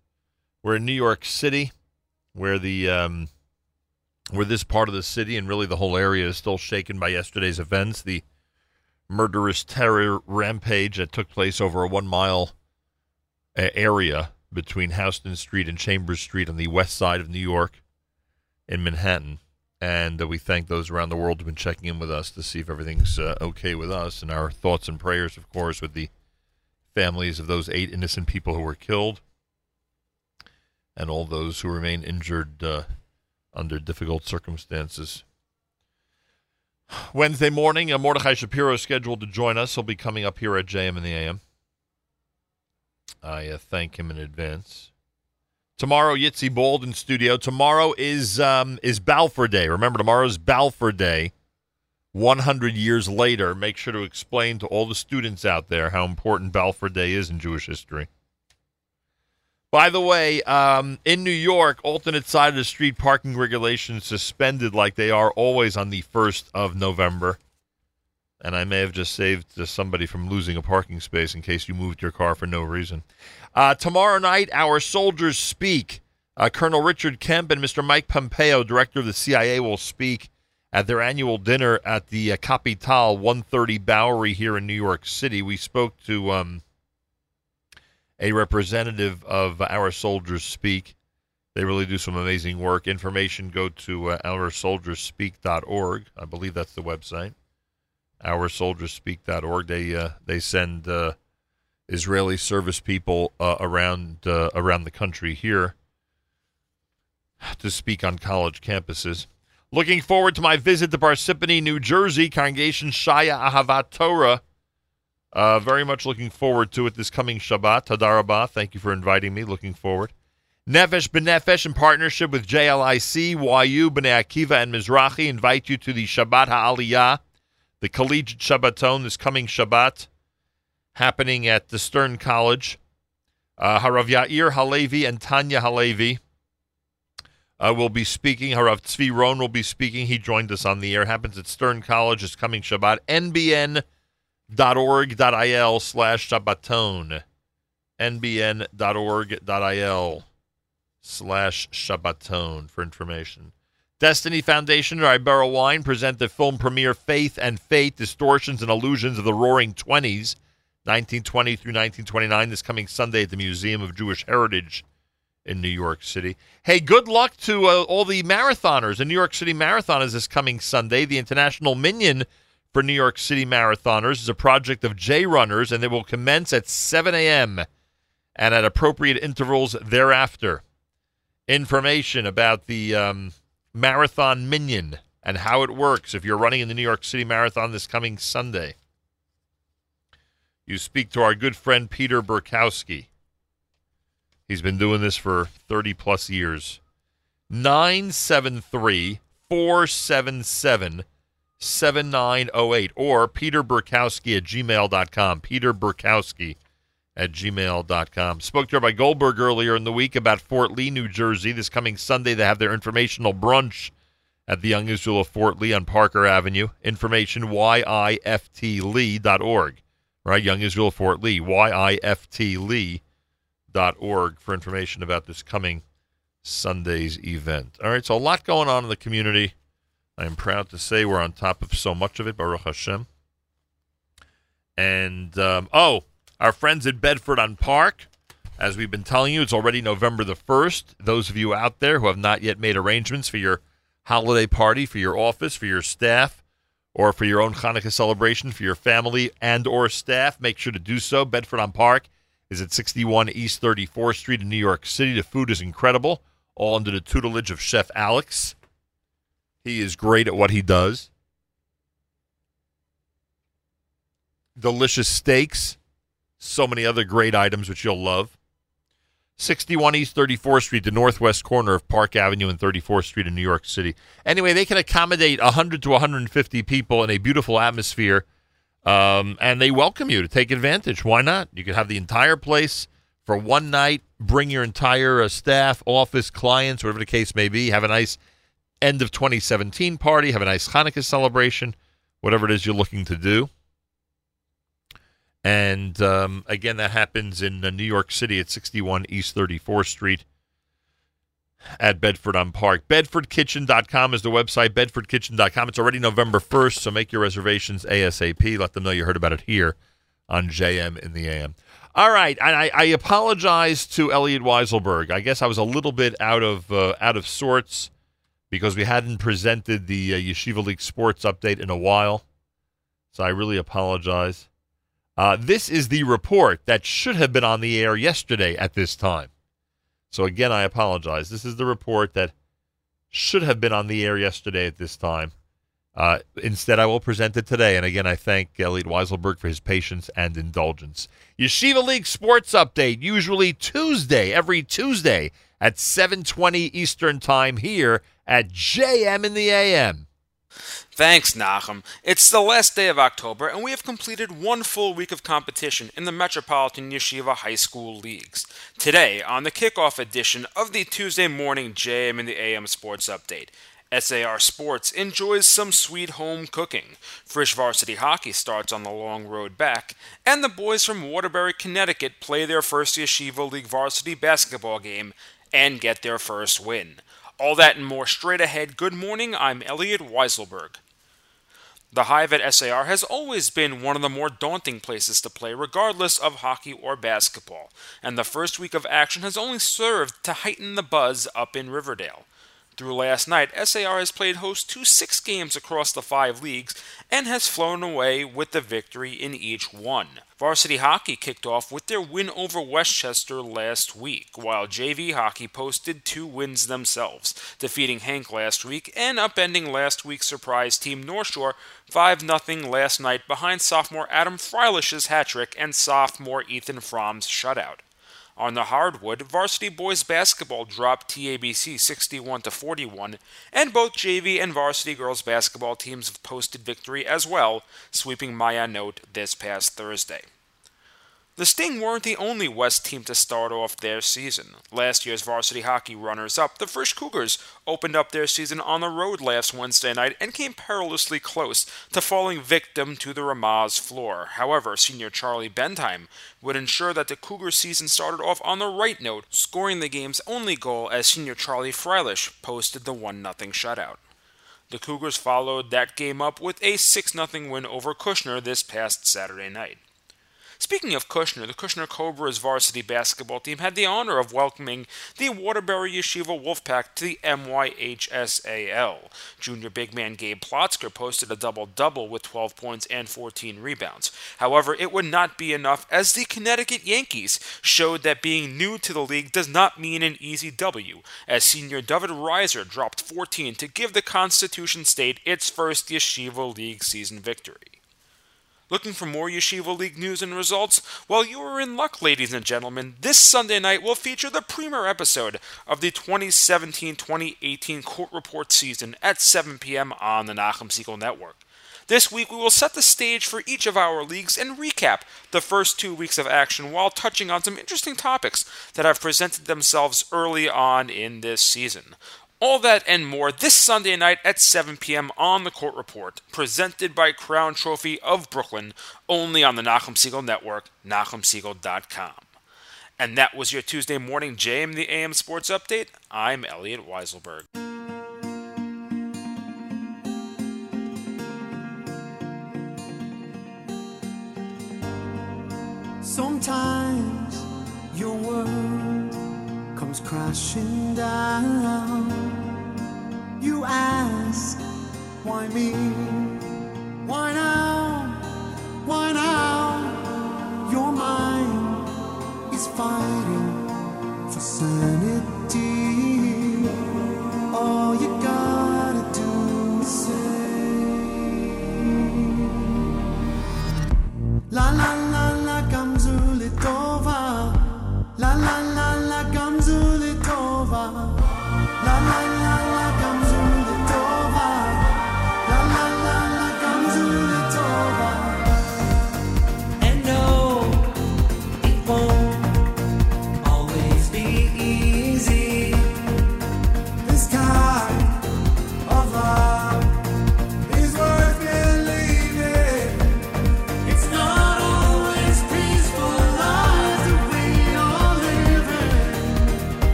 We're in New York City, where the um, where this part of the city and really the whole area is still shaken by yesterday's events. The murderous terror rampage that took place over a one mile uh, area between Houston Street and Chambers Street on the west side of New York in Manhattan. And uh, we thank those around the world who've been checking in with us to see if everything's uh, okay with us. And our thoughts and prayers, of course, with the families of those eight innocent people who were killed and all those who remain injured uh, under difficult circumstances. Wednesday morning, uh, Mordechai Shapiro is scheduled to join us. He'll be coming up here at JM in the AM. I uh, thank him in advance. Tomorrow, Yitzi Bald in studio. Tomorrow is um, is Balfour Day. Remember, tomorrow is Balfour Day. 100 years later, make sure to explain to all the students out there how important Balfour Day is in Jewish history. By the way, um, in New York, alternate side of the street parking regulations suspended like they are always on the 1st of November. And I may have just saved uh, somebody from losing a parking space in case you moved your car for no reason. Uh, tomorrow night, our soldiers speak. Uh, Colonel Richard Kemp and Mr. Mike Pompeo, director of the CIA, will speak at their annual dinner at the uh, Capitale 130 Bowery here in New York City. We spoke to um, a representative of Our Soldiers Speak. They really do some amazing work. Information go to uh, OurSoldiersSpeak.org. I believe that's the website. OurSoldiersSpeak.org. They uh, they send uh, Israeli service people uh, around uh, around the country here to speak on college campuses. Looking forward to my visit to Parsippany, New Jersey, Congregation Shaya Ahavat Torah. Uh, very much looking forward to it this coming Shabbat. Tadarabah. Thank you for inviting me. Looking forward. Nefesh B'Nefesh in partnership with JLIC, YU, B'nai Akiva, and Mizrahi invite you to the Shabbat HaAliyah, the Collegiate Shabbaton this coming Shabbat, happening at the Stern College. Uh, Harav Yair Halevi and Tanya Halevi uh, will be speaking. Harav Tzvi Ron will be speaking. He joined us on the air. Happens at Stern College this coming Shabbat. nbn.org.il slash Shabbaton. nbn.org.il slash Shabbaton for information. Destiny Foundation and Ibarra Wine present the film premiere Faith and Fate, Distortions and Illusions of the Roaring Twenties, 1920 through 1929, this coming Sunday at the Museum of Jewish Heritage in New York City. Hey, good luck to uh, all the marathoners. The New York City Marathon is this coming Sunday. The International Minyan for New York City Marathoners is a project of J Runners, and they will commence at 7 a.m. and at appropriate intervals thereafter. Information about the um, Marathon Minyan and how it works if you're running in the New York City Marathon this coming Sunday. You speak to our good friend Peter Burkowski. He's been doing this for 30 plus years. 973 477 7908 or Peter Burkowski at gmail.com. Peter Burkowski at gmail.com. Spoke to by Goldberg earlier in the week about Fort Lee, New Jersey. This coming Sunday, they have their informational brunch at the Young Israel of Fort Lee on Parker Avenue. Information yiftlee.org. Right, Young Israel of Fort Lee, yiftlee.org for information about this coming Sunday's event. All right, so a lot going on in the community. I am proud to say we're on top of so much of it, Baruch Hashem. And, um, oh, our friends at Bedford on Park, as we've been telling you, it's already November the 1st. Those of you out there who have not yet made arrangements for your holiday party, for your office, for your staff, or for your own Hanukkah celebration for your family and or staff, make sure to do so. Bedford on Park is at 61 East 34th Street in New York City. The food is incredible, all under the tutelage of Chef Alex. He is great at what he does. Delicious steaks, so many other great items which you'll love. 61 East 34th Street, the northwest corner of Park Avenue and 34th Street in New York City. Anyway, they can accommodate 100 to 150 people in a beautiful atmosphere, um, and they welcome you to take advantage. Why not? You can have the entire place for one night, bring your entire uh, staff, office, clients, whatever the case may be, have a nice end of 2017 party, have a nice Hanukkah celebration, whatever it is you're looking to do. And um, again, that happens in uh, New York City at 61 East 34th Street at Bedford on Park. BedfordKitchen.com is the website, bedfordkitchen.com. It's already November 1st, so make your reservations ASAP. Let them know you heard about it here on JM in the AM. All right, and I, I apologize to Elliot Weiselberg. I guess I was a little bit out of uh, out of sorts because we hadn't presented the uh, Yeshiva League Sports update in a while. So I really apologize. Uh, this is the report that should have been on the air yesterday at this time. So again, I apologize. This is the report that should have been on the air yesterday at this time. Uh, instead, I will present it today. And again, I thank Elliot Weiselberg for his patience and indulgence. Yeshiva League Sports Update, usually Tuesday, every Tuesday at 7:20 Eastern Time here at JM in the AM. Thanks, Nachum. It's the last day of October, and we have completed one full week of competition in the Metropolitan Yeshiva High School Leagues. Today, on the kickoff edition of the Tuesday morning JM in the AM Sports Update, SAR Sports enjoys some sweet home cooking. Frisch Varsity Hockey starts on the long road back, and the boys from Waterbury, Connecticut play their first Yeshiva League varsity basketball game and get their first win. All that and more straight ahead. Good morning, I'm Elliot Weiselberg. The Hive at SAR has always been one of the more daunting places to play, regardless of hockey or basketball, and the first week of action has only served to heighten the buzz up in Riverdale. Through last night, SAR has played host to six games across the five leagues and has flown away with the victory in each one. Varsity hockey kicked off with their win over Westchester last week, while JV hockey posted two wins themselves, defeating HANC last week and upending last week's surprise team North Shore 5 0 last night behind sophomore Adam Freilish's hat trick and sophomore Ethan Fromm's shutout. On the hardwood, varsity boys basketball dropped TABC 61 to 41, and both JV and varsity girls basketball teams have posted victory as well, sweeping Ma'ayanot this past Thursday. The Sting weren't the only West team to start off their season. Last year's varsity hockey runners up, the Frisch Cougars, opened up their season on the road last Wednesday night and came perilously close to falling victim to the Ramaz floor. However, senior Charlie Bentheim would ensure that the Cougars season started off on the right note, scoring the game's only goal as senior Charlie Freilish posted the 1 0 shutout. The Cougars followed that game up with a 6 0 win over Kushner this past Saturday night. Speaking of Kushner, the Kushner Cobras varsity basketball team had the honor of welcoming the Waterbury Yeshiva Wolfpack to the MYHSAL. Junior big man Gabe Plotzker posted a double double with 12 points and 14 rebounds. However, it would not be enough as the Connecticut Yankees showed that being new to the league does not mean an easy W, as senior David Reiser dropped 14 to give the Constitution State its first Yeshiva League season victory. Looking for more Yeshiva League news and results? Well, you are in luck, ladies and gentlemen. This Sunday night will feature the premier episode of the 2017 2018 Court Report season at 7 p.m. on the Nachum Segal Network. This week, we will set the stage for each of our leagues and recap the first two weeks of action while touching on some interesting topics that have presented themselves early on in this season. All that and more this Sunday night at 7 p.m. on the Court Report, presented by Crown Trophy of Brooklyn, only on the Nachum Segal Network, NachumSegal.com. And that was your Tuesday morning JM the AM Sports Update. I'm Elliot Weiselberg. Sometimes your world comes crashing down. You ask, why me? Why now? Why now? Your mind is fighting for sanity. All you gotta do is say, La la la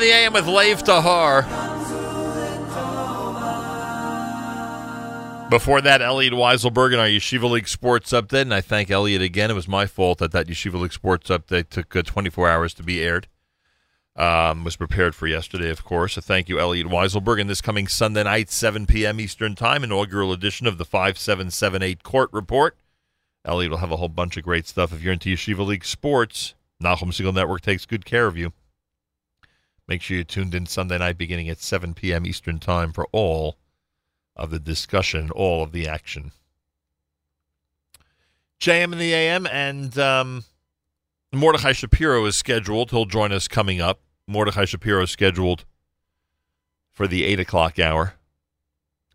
in the AM with Lev Tahor. Before that, Elliot Weiselberg in our Yeshiva League Sports Update, and I thank Elliot again. It was my fault that that Yeshiva League Sports Update took uh, 24 hours to be aired. Um, was prepared for yesterday, of course. So thank you, Elliot Weiselberg. And this coming Sunday night, 7 p.m. Eastern Time, inaugural edition of the 5778 Court Report. Elliot will have a whole bunch of great stuff. If you're into Yeshiva League Sports, Nachum Segal Network takes good care of you. Make sure you're tuned in Sunday night beginning at 7 p.m. Eastern Time for all of the discussion, all of the action. JM in the AM and um, Mordechai Shapiro is scheduled. He'll join us coming up. Mordechai Shapiro is scheduled for the 8 o'clock hour.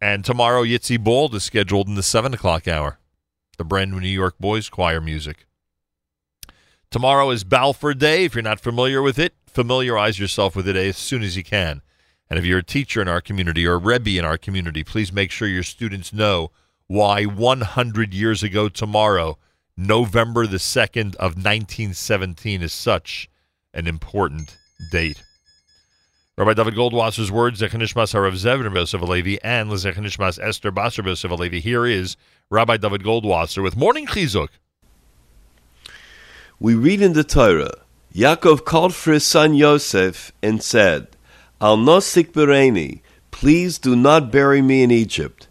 And tomorrow, Yitzi Bald is scheduled in the 7 o'clock hour. The brand new New York Boys Choir music. Tomorrow is Balfour Day. If you're not familiar with it, familiarize yourself with it as soon as you can. And if you're a teacher in our community or a Rebbe in our community, please make sure your students know why 100 years ago tomorrow, November the 2nd of 1917, is such an important date. Rabbi David Goldwasser's words, Zechanishmas Harav Zevner Alevi, and Zechanishmas Esther Basar Alevi. Here is Rabbi David Goldwasser with Morning Chizuk. We read in the Torah, Yaakov called for his son Yosef and said, Al nosik bereni, please do not bury me in Egypt.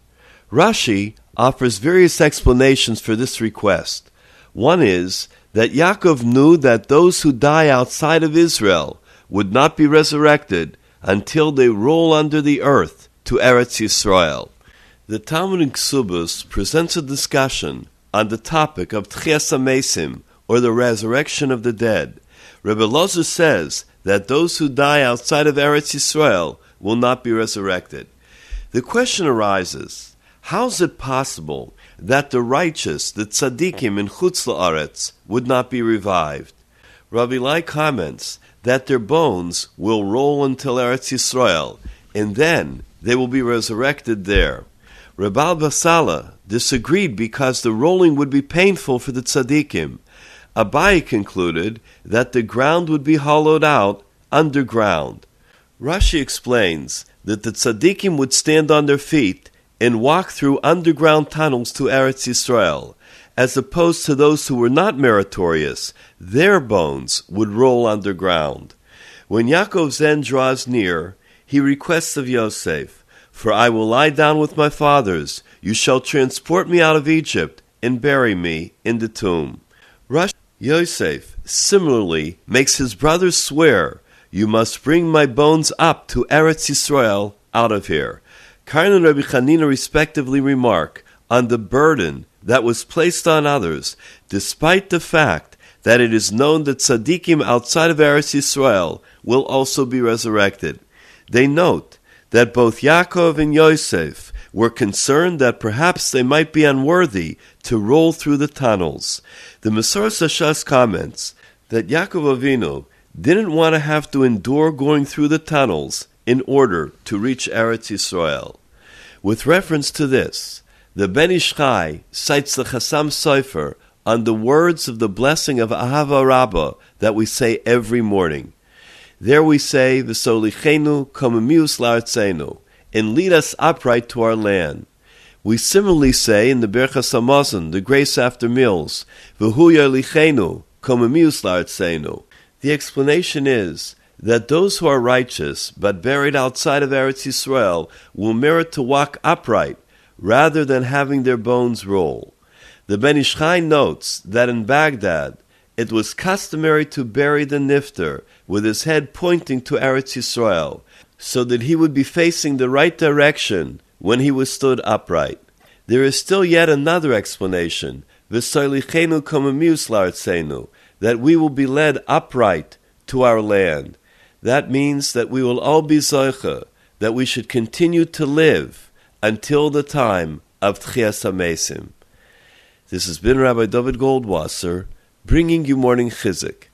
Rashi offers various explanations for this request. One is that Yaakov knew that those who die outside of Israel would not be resurrected until they roll under the earth to Eretz Yisrael. The Talmud in Ksubus presents a discussion on the topic of Tchias Mesim, or the resurrection of the dead. Rebbe Lozer says that those who die outside of Eretz Yisrael will not be resurrected. The question arises, how is it possible that the righteous, the tzaddikim in Chutz La'aretz, would not be revived? Rabbi Ilai comments that their bones will roll until Eretz Yisrael, and then they will be resurrected there. Rabbi Abba Sala disagreed because the rolling would be painful for the tzaddikim. Abai concluded that the ground would be hollowed out underground. Rashi explains that the tzaddikim would stand on their feet and walk through underground tunnels to Eretz Yisrael, as opposed to those who were not meritorious, their bones would roll underground. When Yaakov's end draws near, he requests of Yosef, For I will lie down with my fathers, you shall transport me out of Egypt, and bury me in the tomb. Yosef similarly makes his brothers swear, You must bring my bones up to Eretz Yisrael out of here. Karin and Rabbi Chanina respectively remark on the burden that was placed on others, despite the fact that it is known that tzaddikim outside of Eretz Yisrael will also be resurrected. They note that both Yaakov and Yosef were concerned that perhaps they might be unworthy to roll through the tunnels. The Masoret Shas comments that Yaakov Avinu didn't want to have to endure going through the tunnels in order to reach Eretz Yisrael. With reference to this, the Ben Ish Chai cites the Chassam Sofer on the words of the blessing of Ahava Rabbah that we say every morning. There we say, V'solichenu komemius la'artzenu, and lead us upright to our land. We similarly say in the Berchas Hamazon, the grace after meals, V'hu yarlichenu komemius. The explanation is that those who are righteous but buried outside of Eretz Yisrael will merit to walk upright rather than having their bones roll. The Ben Ish notes that in Baghdad it was customary to bury the nifter with his head pointing to Eretz Yisrael, so that he would be facing the right direction when he was stood upright. There is still yet another explanation, that we will be led upright to our land. That means that we will all be zoicha, that we should continue to live until the time of Tchias HaMesim. This has been Rabbi David Goldwasser, bringing you morning chizik.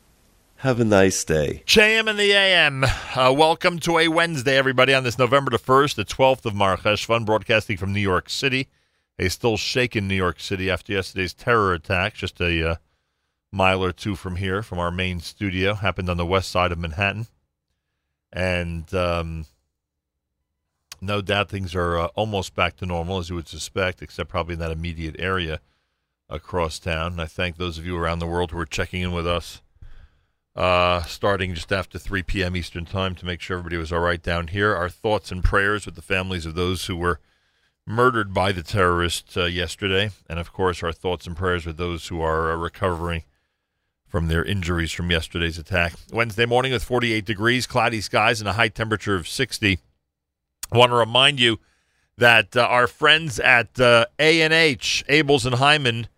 Have a nice day. JM in the AM. Uh, welcome to a Wednesday, everybody, on this November the 1st, the 12th of Mar Cheshvan, broadcasting from New York City. A still shaken New York City after yesterday's terror attack, just a uh, mile or two from here, from our main studio, happened on the west side of Manhattan. and um, no doubt things are uh, almost back to normal, as you would suspect, except probably in that immediate area across town. And I thank those of you around the world who are checking in with us, uh, starting just after 3 p.m. Eastern Time to make sure everybody was all right down here. Our thoughts and prayers with the families of those who were murdered by the terrorists uh, yesterday, and of course, our thoughts and prayers with those who are uh, recovering from their injuries from yesterday's attack. Wednesday morning with 48 degrees, cloudy skies, and a high temperature of 60. I want to remind you that uh, our friends at uh, A&H, Abels and Hyman,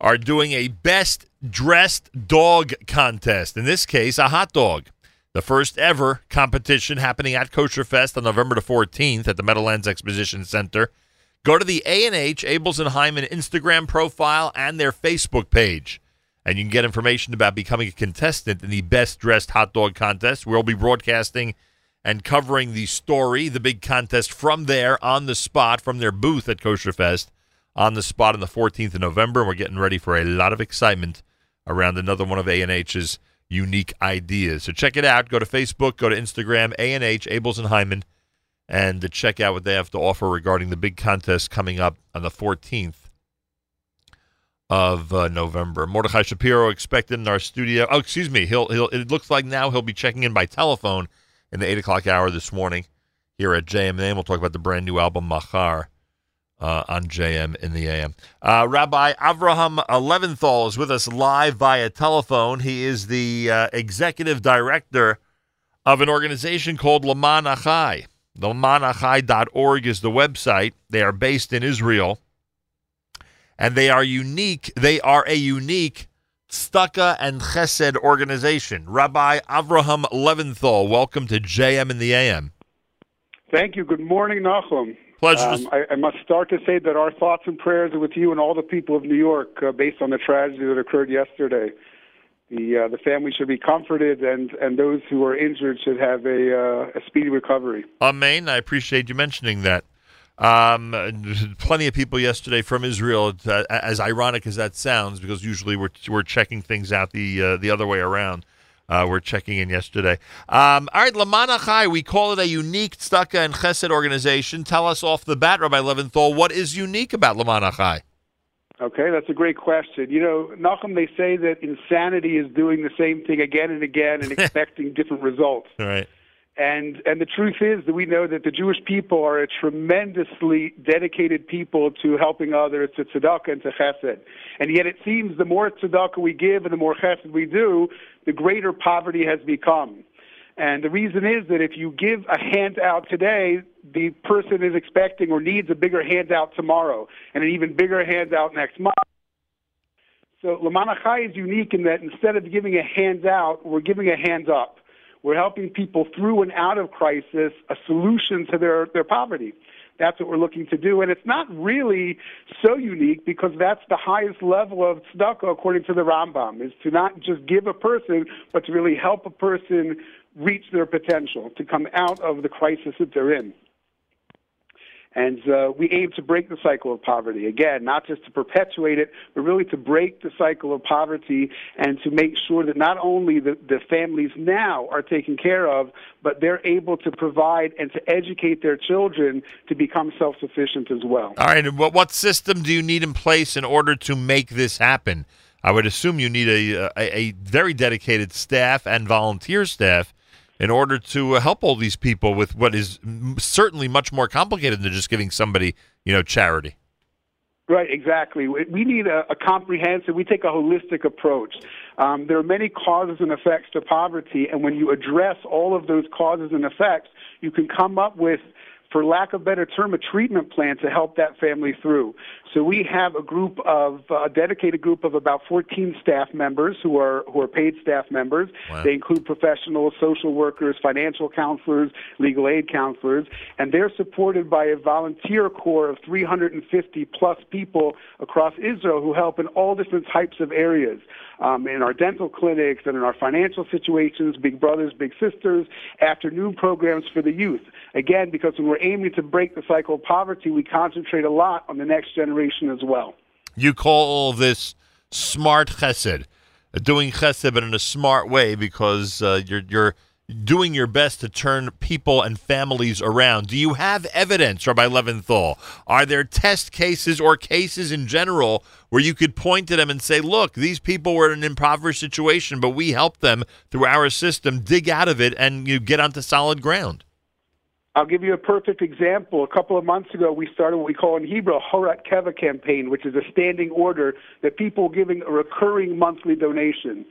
are doing a best dressed dog contest. In this case, a hot dog. The first ever competition happening at Kosher Fest on November the 14th at the Meadowlands Exposition Center. Go to the A&H Abels and Hyman Instagram profile and their Facebook page. And you can get information about becoming a contestant in the best dressed hot dog contest. We'll be broadcasting and covering the story, the big contest from there on the spot, from their booth at Kosher Fest on the spot on the 14th of November. We're getting ready for a lot of excitement around another one of A&H's unique ideas. So check it out. Go to Facebook, go to Instagram, A&H, Abels and Hyman, and to check out what they have to offer regarding the big contest coming up on the 14th of uh, November. Mordechai Shapiro expected in our studio. Oh, excuse me. He'll he'll. It looks like now he'll be checking in by telephone in the eight o'clock hour this morning here at JM. We'll talk about the brand new album Machar uh, on JM in the AM. Uh, Rabbi Avraham Leventhal is with us live via telephone. He is the uh, executive director of an organization called Lema'an Achai. LemaanAchai.org is the website. They are based in Israel and they are unique. They are a unique Tzedakah and Chesed organization. Rabbi Avraham Leventhal, welcome to JM in the AM. Thank you. Good morning, Nachum. Pleasure. Um, I, I, must start to say that our thoughts and prayers are with you and all the people of New York, uh, based on the tragedy that occurred yesterday. The uh, the family should be comforted, and, and those who are injured should have a, uh, a speedy recovery. Amen. I appreciate you mentioning that. Um, plenty of people yesterday from Israel. Uh, as ironic as that sounds, because usually we're we're checking things out the uh, the other way around. Uh, we're checking in yesterday. Um, all right, Lema'an Achai, we call it a unique tzedakah and chesed organization. Tell us off the bat, Rabbi Leventhal, what is unique about Lema'an Achai? Okay, that's a great question. You know, Nachum, they say that insanity is doing the same thing again and again and expecting different results. All right. And and the truth is that we know that the Jewish people are a tremendously dedicated people to helping others, to tzedakah and to chesed. And yet it seems the more tzedakah we give and the more chesed we do, the greater poverty has become. And the reason is that if you give a handout today, the person is expecting or needs a bigger handout tomorrow and an even bigger handout next month. So Lema'an Achai is unique in that instead of giving a handout, we're giving a hands up. We're helping people through and out of crisis a solution to their, their poverty. That's what we're looking to do. And it's not really so unique because that's the highest level of tzedakah according to the Rambam, is to not just give a person, but to really help a person reach their potential, to come out of the crisis that they're in. And uh, we aim to break the cycle of poverty. Again, not just to perpetuate it, but really to break the cycle of poverty and to make sure that not only the, the families now are taken care of, but they're able to provide and to educate their children to become self sufficient as well. All right. And what, what system do you need in place in order to make this happen? I would assume you need a, a, a very dedicated staff and volunteer staff in order to uh, help all these people with what is certainly much more complicated than just giving somebody, you know, charity. Right, exactly. We need a, a comprehensive, we take a holistic approach. Um, there are many causes and effects to poverty, and when you address all of those causes and effects, you can come up with for lack of a better term, a treatment plan to help that family through. So we have a group of uh, a dedicated group of about 14 staff members who are who are paid staff members. Wow. They include professionals, social workers, financial counselors, legal aid counselors, and they're supported by a volunteer corps of 350 plus people across Israel who help in all different types of areas. Um, in our dental clinics and in our financial situations, big brothers, big sisters, afternoon programs for the youth. Again, because when we're aiming to break the cycle of poverty, we concentrate a lot on the next generation as well. You call all this smart chesed, doing chesed, but in a smart way because uh, you're you're doing your best to turn people and families around. Do you have evidence, Rabbi Leventhal? Are there test cases or cases in general where you could point to them and say, look, these people were in an impoverished situation, but we helped them through our system dig out of it and you get onto solid ground? I'll give you a perfect example. A couple of months ago, we started what we call in Hebrew a Horat Keva campaign, which is a standing order that people giving a recurring monthly donation.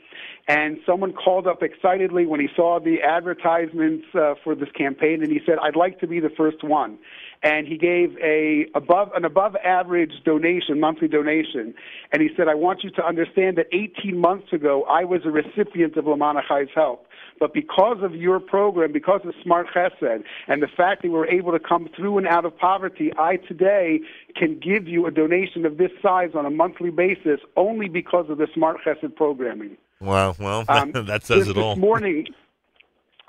And someone called up excitedly when he saw the advertisements uh, for this campaign, and he said, "I'd like to be the first one." And he gave a above an above average donation, monthly donation. And he said, "I want you to understand that 18 months ago, I was a recipient of Lema'an Achai's help." But because of your program, because of Smart Chesed, and the fact that we're able to come through and out of poverty, I today can give you a donation of this size on a monthly basis only because of the Smart Chesed programming. Wow, well, Um, that says it all. This morning,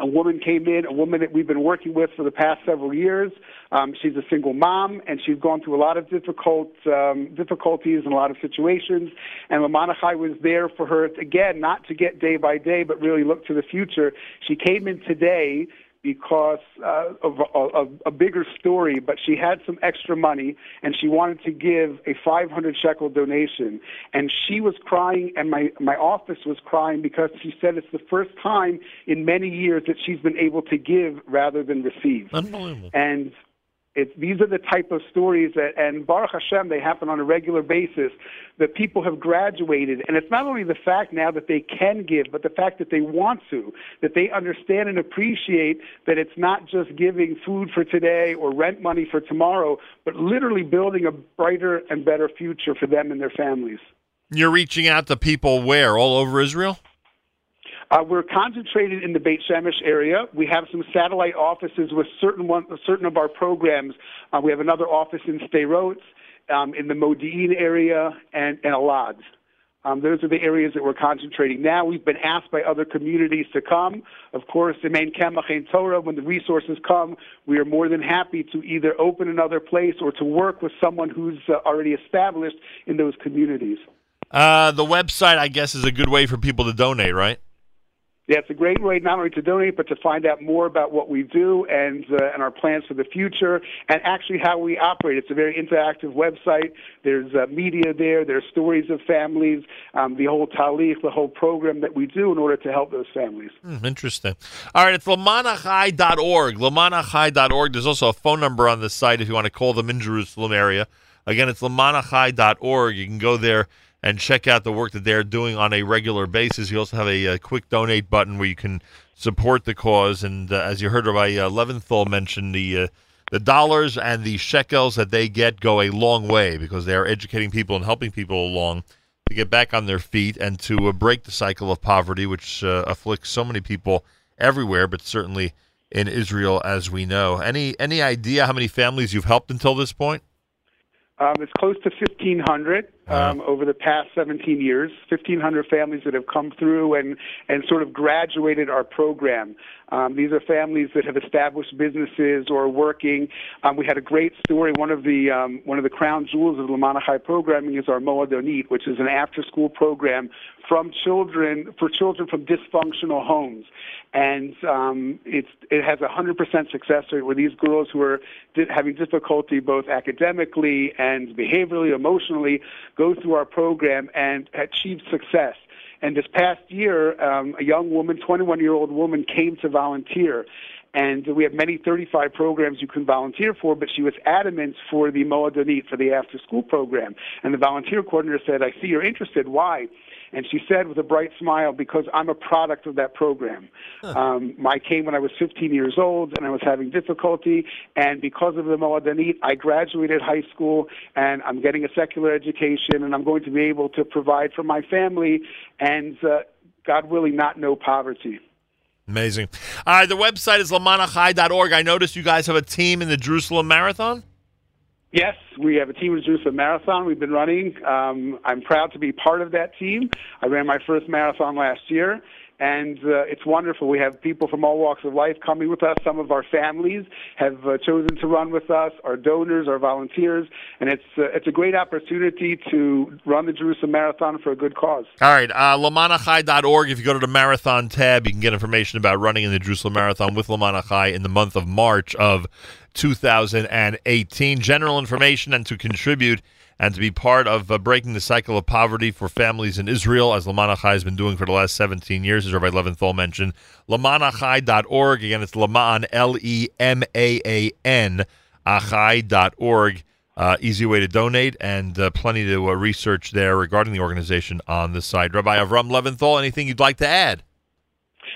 a woman came in, a woman that we've been working with for the past several years. Um, she's a single mom, and she's gone through a lot of difficult um, difficulties and a lot of situations. And Lema'an Achai was there for her again, not to get day by day, but really look to the future. She came in today because uh, of a, a, a bigger story, but she had some extra money and she wanted to give a 500 shekel donation. And she was crying, and my, my office was crying because she said it's the first time in many years that she's been able to give rather than receive. Unbelievable. And it, these are the type of stories that, and Baruch Hashem, they happen on a regular basis. That people have graduated, and it's not only the fact now that they can give, but the fact that they want to, that they understand and appreciate that it's not just giving food for today or rent money for tomorrow, but literally building a brighter and better future for them and their families. You're reaching out to people where? All over Israel? Uh, we're concentrated in the Beit Shemesh area. We have some satellite offices with certain one, certain of our programs. Uh, we have another office in Sderot, um, in the Modi'in area, and, and Elad. Um, those are the areas that we're concentrating now. We've been asked by other communities to come. Of course, the main Kemach and Torah, when the resources come, we are more than happy to either open another place or to work with someone who's uh, already established in those communities. Uh, the website, I guess, is a good way for people to donate, right? Yeah, it's a great way not only to donate, but to find out more about what we do and uh, and our plans for the future, and actually how we operate. It's a very interactive website. There's uh, media there. There's stories of families, um, the whole talich, the whole program that we do in order to help those families. Hmm, interesting. All right, it's lemaanachai.org. Lemaanachai.org. There's also a phone number on the site if you want to call them in Jerusalem area. Again, it's lemaanachai.org. You can go there and check out the work that they're doing on a regular basis. You also have a, a quick donate button where you can support the cause. And uh, as you heard by uh, Leventhal mention, the uh, the dollars and the shekels that they get go a long way because they are educating people and helping people along to get back on their feet and to uh, break the cycle of poverty, which uh, afflicts so many people everywhere, but certainly in Israel, as we know. Any any idea how many families you've helped until this point? Um, it's close to 1,500 um, over the past 17 years. 1,500 families that have come through and, and sort of graduated our program. Um, these are families that have established businesses or are working. Um, we had a great story. One of the um, one of the crown jewels of the Lema'an Achai programming is our Moadonit, which is an after-school program from children for children from dysfunctional homes, and um, it's it has a hundred percent success rate where these girls who are di- having difficulty both academically and behaviorally, emotionally, go through our program and achieve success. And this past year, um, a young woman, 21 year old woman, came to volunteer. And we have many 35 programs you can volunteer for, but she was adamant for the Moadonit, for the after school program. And the volunteer coordinator said, I see you're interested. Why? And she said with a bright smile, because I'm a product of that program. Um, I came when I was 15 years old and I was having difficulty. And because of the Moadonit, I graduated high school and I'm getting a secular education and I'm going to be able to provide for my family and, uh, God willing, not know poverty. Amazing. All right, the website is lemaanachai.org. I noticed you guys have a team in the Jerusalem Marathon. Yes, we have a team of Jerusalem Marathon we've been running. Um, I'm proud to be part of that team. I ran my first marathon last year, and uh, it's wonderful. We have people from all walks of life coming with us. Some of our families have uh, chosen to run with us. Our donors, our volunteers, and it's uh, it's a great opportunity to run the Jerusalem Marathon for a good cause. All right, uh, lemaanachai.org. If you go to the marathon tab, you can get information about running in the Jerusalem Marathon with Lema'an Achai in the month of March of 2018. General information and to contribute and to be part of uh, breaking the cycle of poverty for families in Israel, as Lema'an Achai has been doing for the last 17 years, as Rabbi Leventhal mentioned. Lemaanachai.org. Again, it's Laman, L E M A A N, achai.org. Uh, easy way to donate and uh, plenty to uh, research there regarding the organization on the site. Rabbi Avram Leventhal, anything you'd like to add?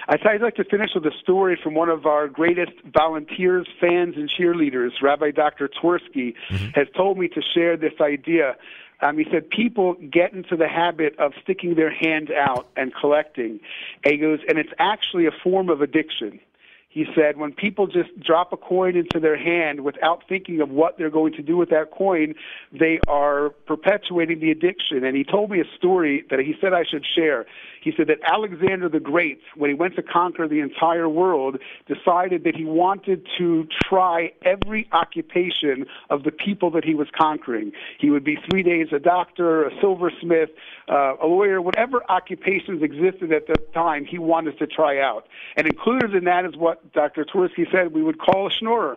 I thought I'd like to finish with a story from one of our greatest volunteers, fans, and cheerleaders, Rabbi Dr. Twersky, has told me to share this idea. Um, he said people get into the habit of sticking their hand out and collecting. And he goes, and it's actually a form of addiction. He said when people just drop a coin into their hand without thinking of what they're going to do with that coin, they are perpetuating the addiction. And he told me a story that he said I should share. He said that Alexander the Great, when he went to conquer the entire world, decided that he wanted to try every occupation of the people that he was conquering. He would be three days a doctor, a silversmith, uh, a lawyer, whatever occupations existed at the time, he wanted to try out. And included in that is what Dr. Twersky said we would call a schnorrer.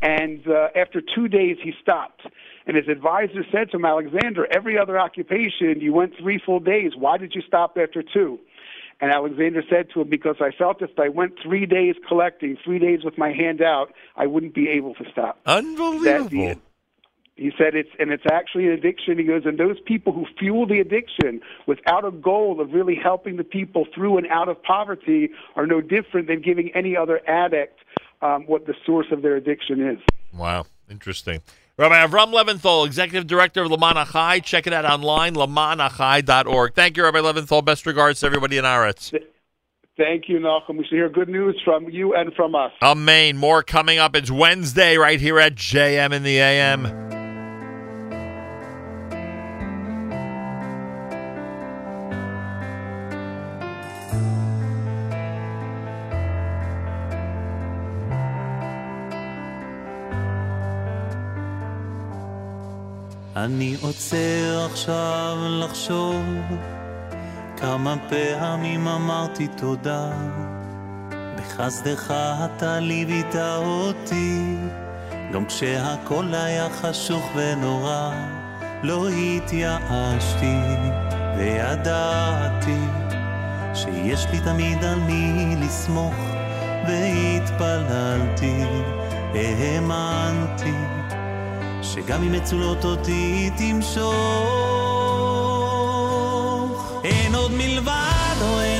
And uh, after two days, he stopped. And his advisor said to him, Alexander, every other occupation, you went three full days. Why did you stop after two? And Alexander said to him, Because I felt if I went three days collecting, three days with my hand out, I wouldn't be able to stop. Unbelievable. He said it's and it's actually an addiction. He goes, and those people who fuel the addiction without a goal of really helping the people through and out of poverty are no different than giving any other addict um, what the source of their addiction is. Wow, interesting. Rabbi Avram Leventhal, Executive Director of Lema'an Achai. Check it out online, lemaanachai.org. Thank you, Rabbi Leventhal. Best regards to everybody in Aretz. Thank you, Nachum. We should hear good news from you and from us. Amen. More coming up. It's Wednesday right here at JM in the AM. אני עוצר עכשיו לחשוב כמה פעמים אמרתי תודה. בחסדך אתה ליווית אותי גם כשהכל היה חשוך ונורא. לא התייאשתי וידעתי שיש לי תמיד על מי לסמוך והתפללתי האמנתי שגם אם מצולות אותי תמשוך. אין עוד מלבדו, אין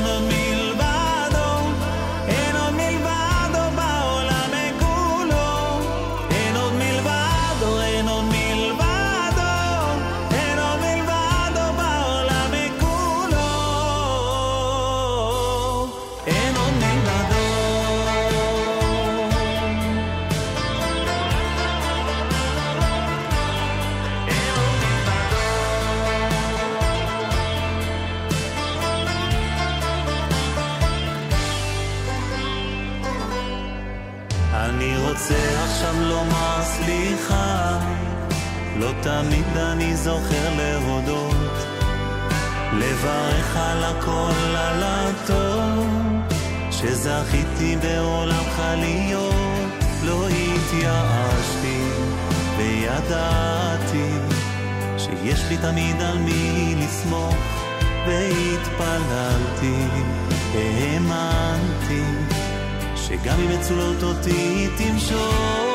תמיד אני זוכר להודות, לברך על הכל, על הטוב, שזכיתי בעולמך להיות, לא התייאשתי, וידעתי שיש לי תמיד על מי לסמוך, והתפללתי, האמנתי. שגם אם מצולות אותי תמשוך.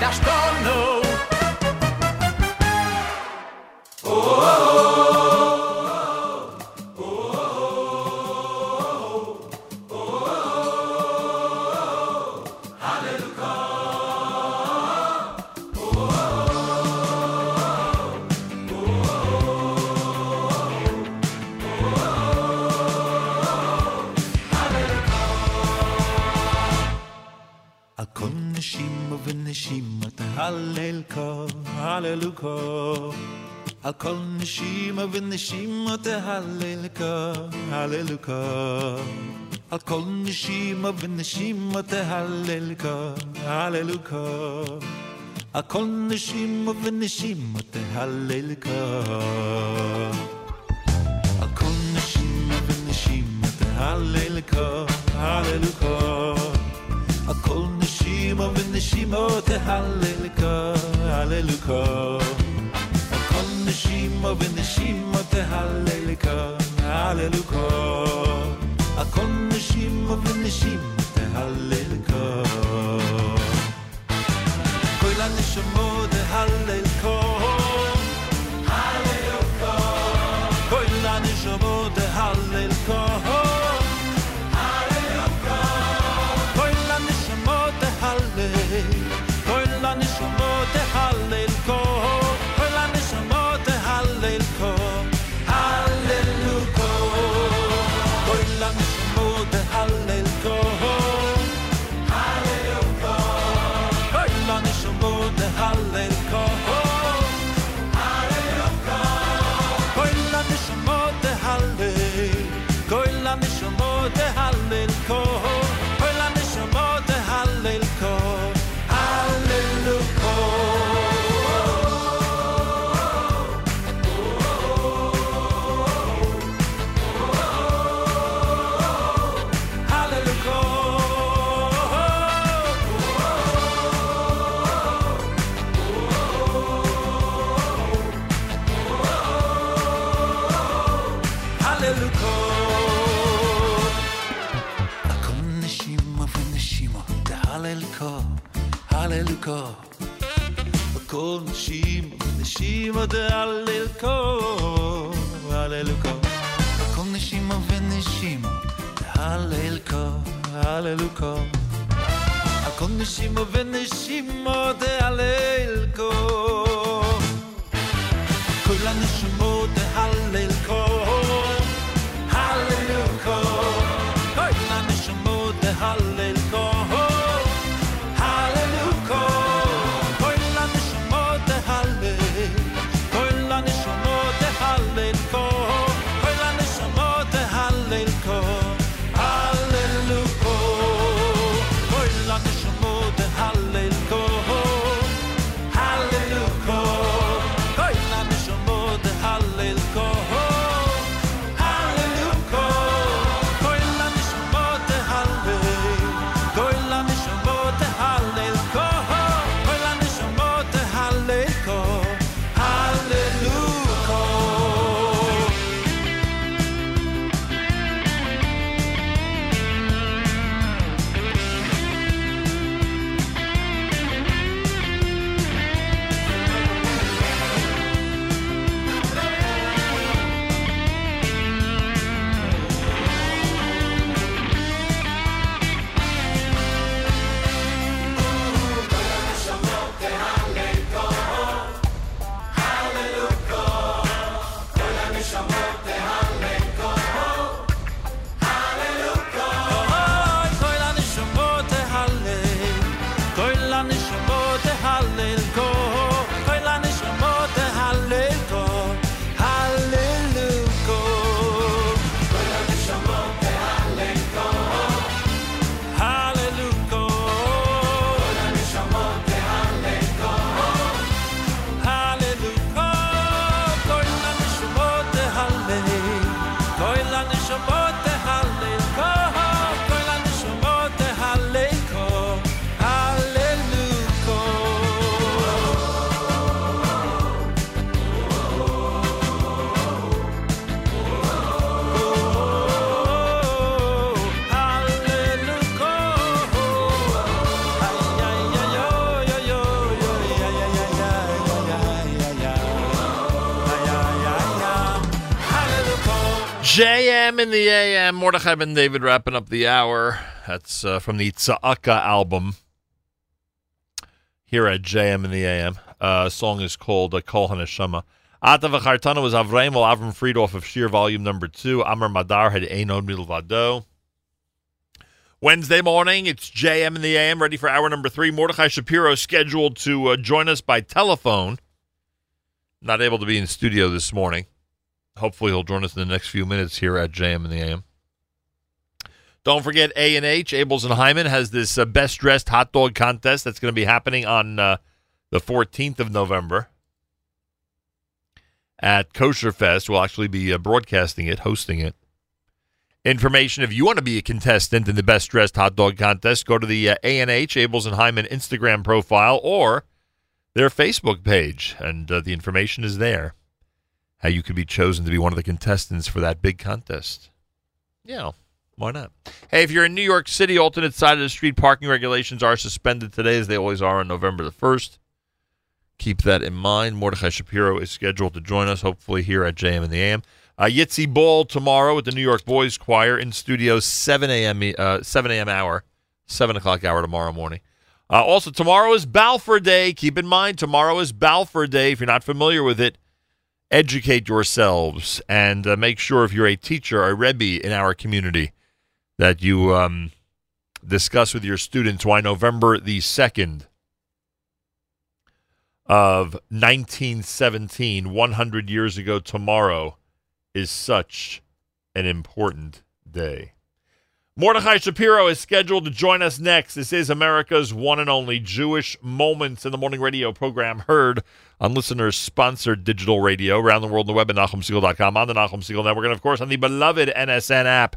V'kidashtonu על תהללך, הללוך. על כל נשימה ונשימה תהללך, הללוך. על כל נשימה ונשימה תהללך. על כל נשימה ונשימה תהללך, הללוך. על כל נשימה ונשימה תהללך, הללוך. נשימה ונשימה תהללכה, הללוכה. הכל נשימה ונשימה תהללכה. כל הנשמות תהללכה. Aleluia, Aliluko, Aliluko. Kol nishima ve nishima, Aliluko, Aliluko. JM in the AM. Mordechai Ben David wrapping up the hour. That's uh, from the Tza'aka album here at JM in the AM. Uh, song is called uh, Kol HaNeshama. Ata v'chartana was Avraim, while Avram Fried off of Shir Volume Number 2. Amar Madar had Ein Od Milvado. Wednesday morning, it's JM in the AM, ready for hour number three. Mordechai Shapiro scheduled to uh, join us by telephone. Not able to be in studio this morning. Hopefully, he'll join us in the next few minutes here at JM in the AM. Don't forget A and H Abels and Hyman has this uh, best dressed hot dog contest that's going to be happening on uh, the 14th of November at Kosher Fest. We'll actually be uh, broadcasting it, hosting it. Information if you want to be a contestant in the best dressed hot dog contest, go to the uh, A&H Abels and Hyman Instagram profile or their Facebook page, and uh, the information is there. How you could be chosen to be one of the contestants for that big contest. Yeah, why not? Hey, if you're in New York City, alternate side of the street parking regulations are suspended today, as they always are on November the 1st. Keep that in mind. Mordechai Shapiro is scheduled to join us, hopefully, here at JM and the AM. Uh, Yitzy Bald tomorrow with the New York Boys Choir in studio, 7 a.m. Uh, 7 a.m. hour, 7 o'clock hour tomorrow morning. Uh, also, tomorrow is Balfour Day. Keep in mind, tomorrow is Balfour Day. If you're not familiar with it, educate yourselves and uh, make sure if you're a teacher, a Rebbe in our community, that you um, discuss with your students why November the 2nd of 1917, 100 years ago tomorrow, is such an important day. Mordechai Shapiro is scheduled to join us next. This is America's one and only Jewish Moments in the Morning radio program heard on listeners sponsored digital radio around the world on the web at NachumSegal.com, on the Nachum Segal Network, and of course on the beloved NSN app.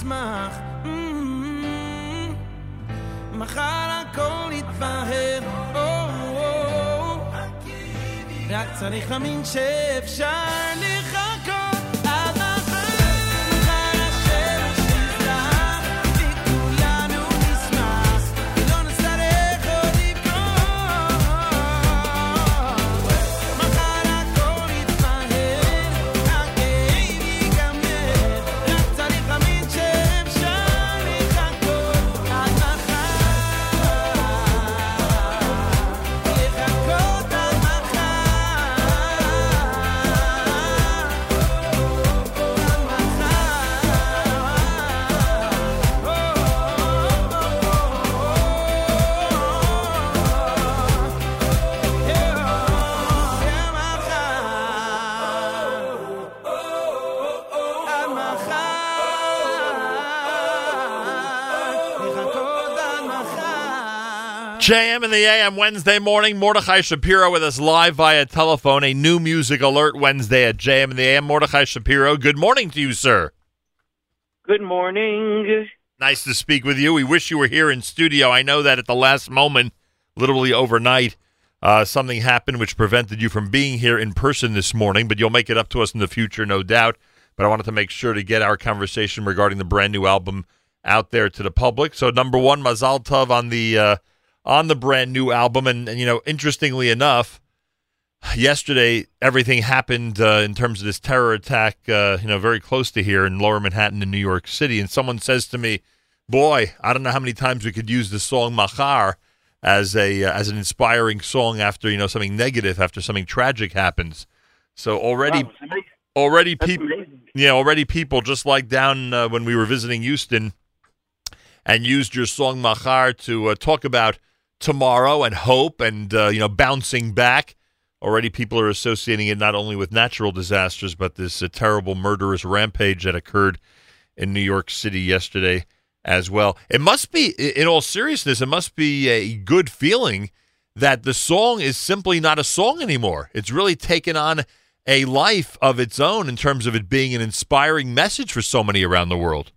אשמח. Mm-hmm. מחר הכל יתבהר, oh, oh, oh. רק צריך להאמין שאפשר ל... JM in the AM Wednesday morning. Mordechai Shapiro with us live via telephone. A new music alert Wednesday at JM in the AM. Mordechai Shapiro, good morning to you, sir. Good morning. Nice to speak with you. We wish you were here in studio. I know that at the last moment, literally overnight, uh, something happened which prevented you from being here in person this morning, but you'll make it up to us in the future, no doubt. But I wanted to make sure to get our conversation regarding the brand new album out there to the public. So, number one, Mazal Tov on the uh, on the brand new album, and, and you know, interestingly enough, yesterday everything happened uh, in terms of this terror attack. Uh, you know, very close to here in Lower Manhattan in New York City, and someone says to me, "Boy, I don't know how many times we could use the song Machar." As a uh, as an inspiring song after you know something negative after something tragic happens, so already Wow, already people yeah already people just like down uh, when we were visiting Houston and used your song Machar to uh, talk about tomorrow and hope and uh, you know bouncing back. Already people are associating it not only with natural disasters but this uh, terrible murderous rampage that occurred in New York City yesterday as well. It must be in all seriousness it must be a good feeling that the song is simply not a song anymore. It's really taken on a life of its own in terms of it being an inspiring message for so many around the world.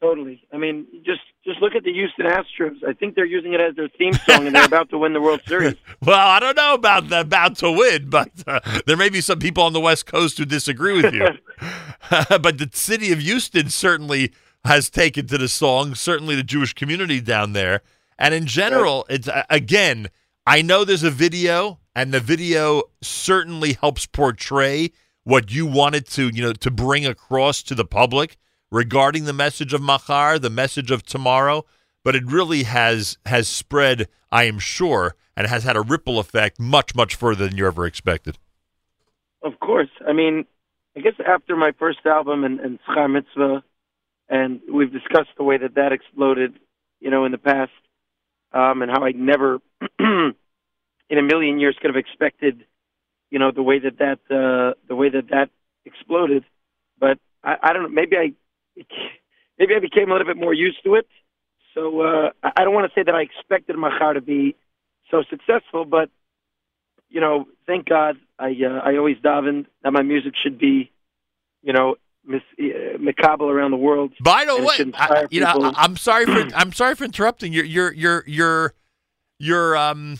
Totally. I mean, just just look at the Houston Astros. I think they're using it as their theme song, and they're about to win the World Series. Well, I don't know about the about to win, but uh, there may be some people on the West Coast who disagree with you. but the city of Houston certainly has taken to the song, certainly the Jewish community down there. And in general, it's uh, again, I know there's a video and the video certainly helps portray what you wanted to, you know, to bring across to the public regarding the message of Machar, the message of tomorrow, but it really has has spread, I am sure, and has had a ripple effect much much further than you ever expected. Of course. I mean, I guess after my first album and, and Schar Mitzvah, and we've discussed the way that that exploded, you know, in the past, um, and how I never, in a million years, could have expected, you know, the way that that uh, the way that that exploded. But I, I don't know. Maybe I, maybe I became a little bit more used to it. So uh, I don't want to say that I expected Machar to be so successful, but you know, thank God I uh, I always davened that my music should be, you know, mis- uh, macabre around the world. By the way, I, you know, people. I'm sorry for I'm sorry for interrupting. You're you're you're you're you're um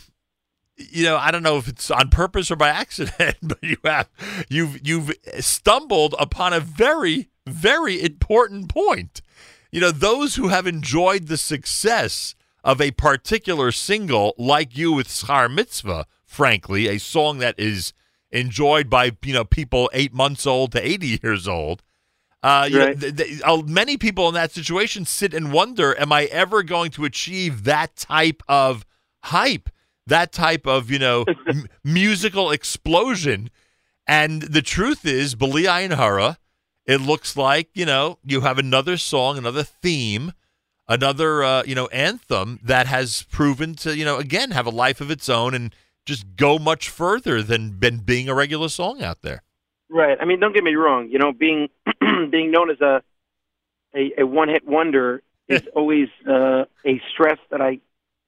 you know, I don't know if it's on purpose or by accident, but you have you've you've stumbled upon a very very important point. You know, those who have enjoyed the success of a particular single, like you with Schar Mitzvah, frankly, a song that is enjoyed by you know people eight months old to eighty years old. Uh, you know, th- th- uh, many people in that situation sit and wonder: Am I ever going to achieve that type of hype, that type of you know m- musical explosion? And the truth is, Bali Ayin Hara, it looks like you know you have another song, another theme, another uh, you know anthem that has proven to you know again have a life of its own and just go much further than been being a regular song out there. Right. I mean, don't get me wrong. You know, being being known as a a, a one hit wonder is always uh, a stress that I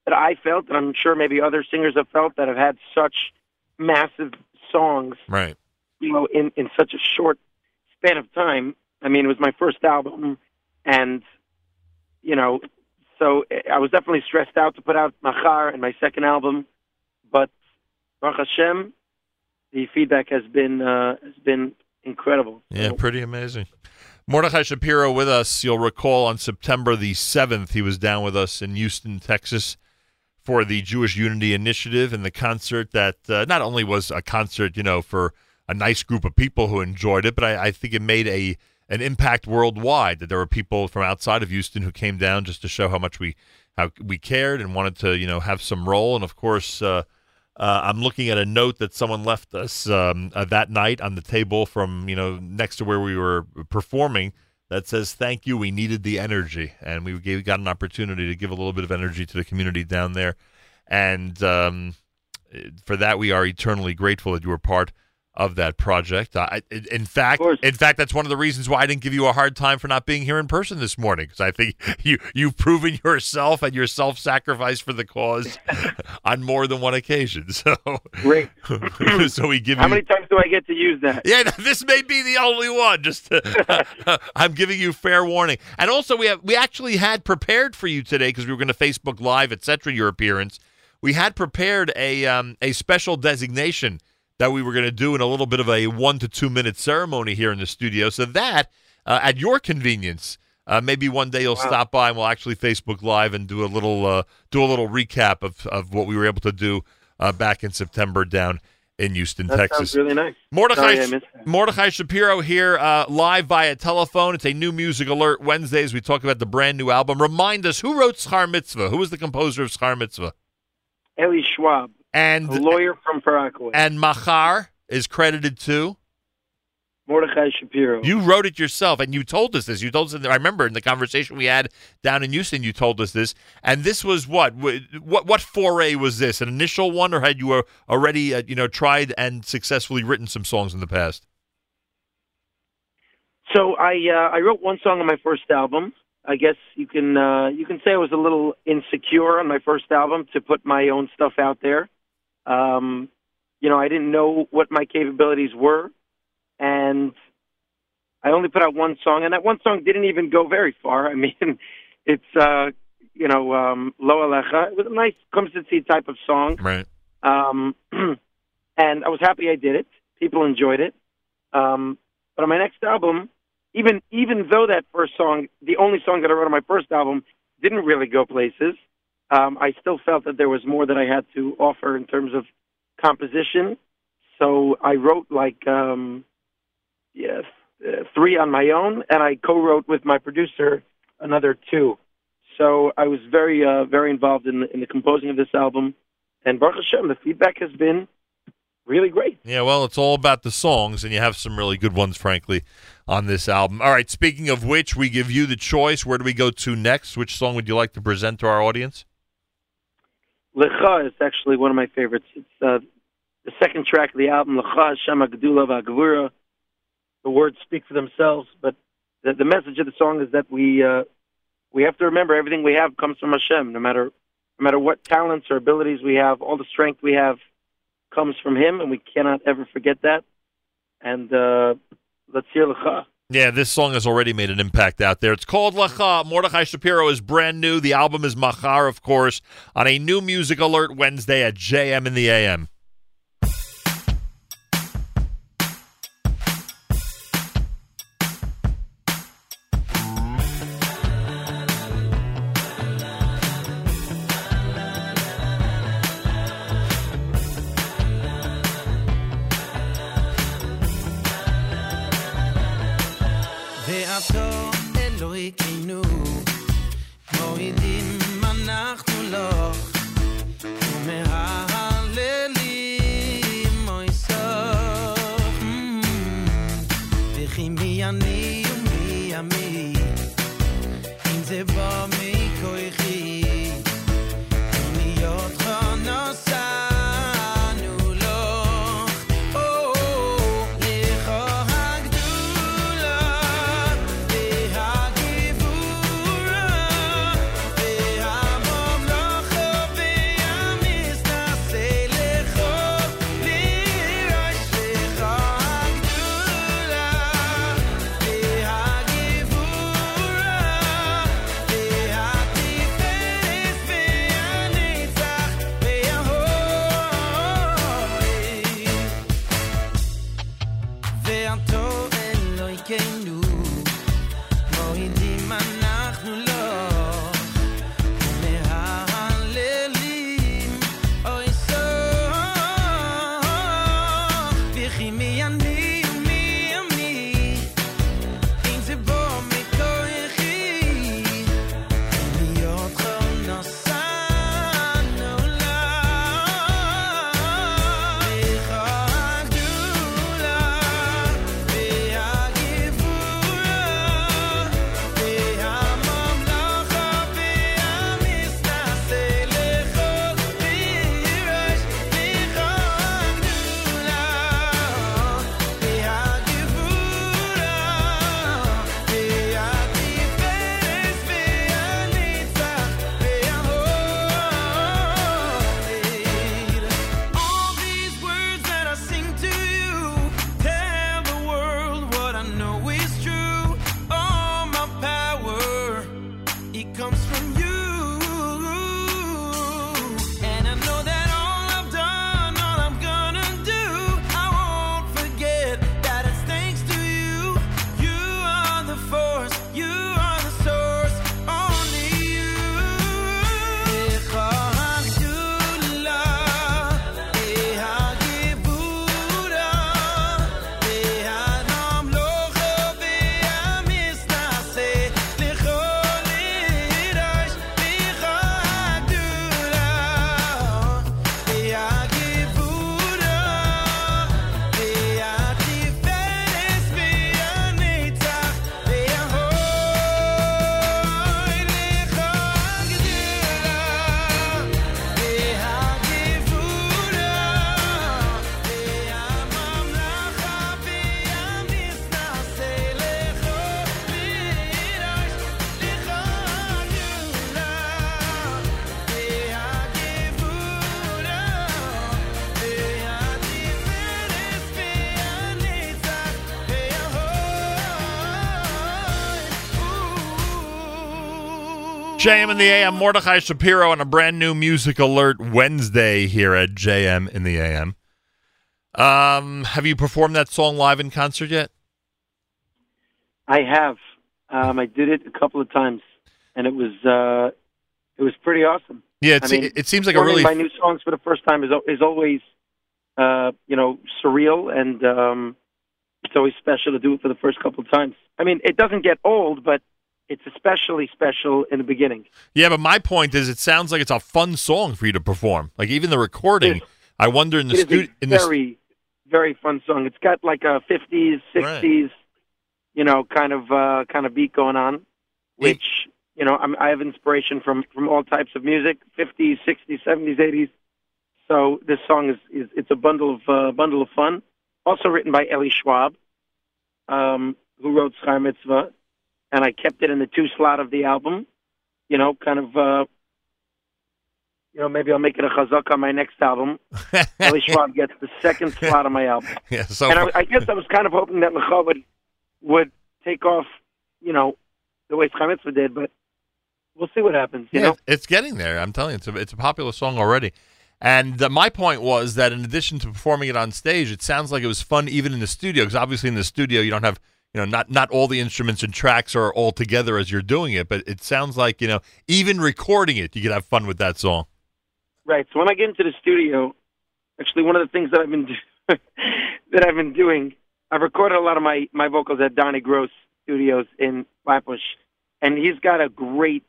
that I felt, and I'm sure maybe other singers have felt that have had such massive songs, Right. you know, in in such a short span of time. I mean, it was my first album, and you know, so I was definitely stressed out to put out Machar and my second album, but Baruch Hashem, the feedback has been uh, has been incredible. Yeah, pretty amazing. Mordechai Shapiro with us. You'll recall on September the 7th, he was down with us in Houston, Texas for the Jewish Unity Initiative and the concert that uh, not only was a concert, you know, for a nice group of people who enjoyed it, but I, I think it made a an impact worldwide that there were people from outside of Houston who came down just to show how much we how we cared and wanted to, you know, have some role. And of course, uh, uh, I'm looking at a note that someone left us um, uh, that night on the table from you know next to where we were performing that says thank you. We needed the energy. And we gave, got an opportunity to give a little bit of energy to the community down there. And um, for that we are eternally grateful that you were part of that project. I, in fact, in fact, that's one of the reasons why I didn't give you a hard time for not being here in person this morning because I think you you've proven yourself and your self sacrifice for the cause on more than one occasion. So great. so we give How you. many times do I get to use that? Yeah, this may be the only one. Just I'm giving you fair warning. And also, we have we actually had prepared for you today because we were going to Facebook Live, etc. Your appearance. We had prepared a um, a special designation that we were going to do in a little bit of a one to two minute ceremony here in the studio. So that, uh, at your convenience, uh, maybe one day you'll Wow. stop by and we'll actually Facebook Live and do a little uh, do a little recap of, of what we were able to do uh, back in September down in Houston, That Texas. really nice. Mordechai, Sorry I missed that. Mordechai Shapiro here uh, live via telephone. It's a new music alert Wednesday as we talk about the brand new album. Remind us who wrote Schar Mitzvah? Who was the composer of Schar Mitzvah? Eli Schwab, and a lawyer from Far Rockaway. And Machar is credited to Mordechai Shapiro. You wrote it yourself, and you told us this. You told us. the- I remember in the conversation we had down in Houston, you told us this. And this was what? What? What foray was this? An initial one, or had you uh, already, uh, you know, tried and successfully written some songs in the past? So I uh, I wrote one song on my first album. I guess you can uh, you can say I was a little insecure on my first album to put my own stuff out there. Um, you know, I didn't know what my capabilities were, and I only put out one song, and that one song didn't even go very far. I mean, it's uh, you know um, Lo Alecha. It was a nice Kumsitzi type of song. Right. Um, and I was happy I did it. People enjoyed it. Um, but on my next album, even even though that first song, the only song that I wrote on my first album, didn't really go places, um, I still felt that there was more that I had to offer in terms of composition. So I wrote like um, yeah, uh, three on my own, and I co-wrote with my producer another two. So I was very uh, very involved in the, in the composing of this album, and Baruch Hashem, the feedback has been really great. Yeah, well, it's all about the songs, and you have some really good ones, frankly, on this album. All right, speaking of which, we give you the choice. Where do we go to next? Which song would you like to present to our audience? Lecha is actually one of my favorites. It's uh, the second track of the album, Lecha Shema Gedula V'Gevura. The words speak for themselves, but the, the message of the song is that we uh, we have to remember everything we have comes from Hashem. No matter no matter what talents or abilities we have, all the strength we have comes from Him, and we cannot ever forget that. And uh, let's hear Lecha. Yeah, this song has already made an impact out there. It's called Lacha. Mordechai Shapiro is brand new. The album is Machar, of course, on a new music alert Wednesday at JM in the AM. JM in the AM, Mordechai Shapiro on a brand new music alert Wednesday here at JM in the AM. Um, have you performed that song live in concert yet? I have. Um, I did it a couple of times, and it was uh, it was pretty awesome. Yeah, it's, I mean, it seems like a really my new songs for the first time is is always uh, you know surreal, and um, it's always special to do it for the first couple of times. I mean, it doesn't get old, but it's especially special in the beginning. Yeah, but my point is, it sounds like it's a fun song for you to perform. Like even the recording, I wonder in the studio. a the very very fun song. It's got like a 50s, 60s, you know, kind of uh, kind of beat going on, which you know I'm, I have inspiration from from all types of music, 50s, 60s, 70s, 80s. So this song is, is it's a bundle of uh, bundle of fun. Also written by Ellie Schwab, um, who wrote Schar Mitzvah, and I kept it in the two slot of the album. You know, kind of. Uh, you know, maybe I'll make it a chazak on my next album. Ellie Schwab gets the second slot on my album. yeah, so and I, I guess I was kind of hoping that Lecha would, would take off, you know, the way Mitzvah did, but we'll see what happens, you yeah, know? it's getting there. I'm telling you, it's a, it's a popular song already. And uh, my point was that in addition to performing it on stage, it sounds like it was fun even in the studio because obviously in the studio you don't have you know not not all the instruments and tracks are all together as you're doing it, but it sounds like you know even recording it you could have fun with that song. Right. So when I get into the studio, actually one of the things that I've been do- that I've been doing, I've recorded a lot of my my vocals at Donnie Gross Studios in Flatbush, and he's got a great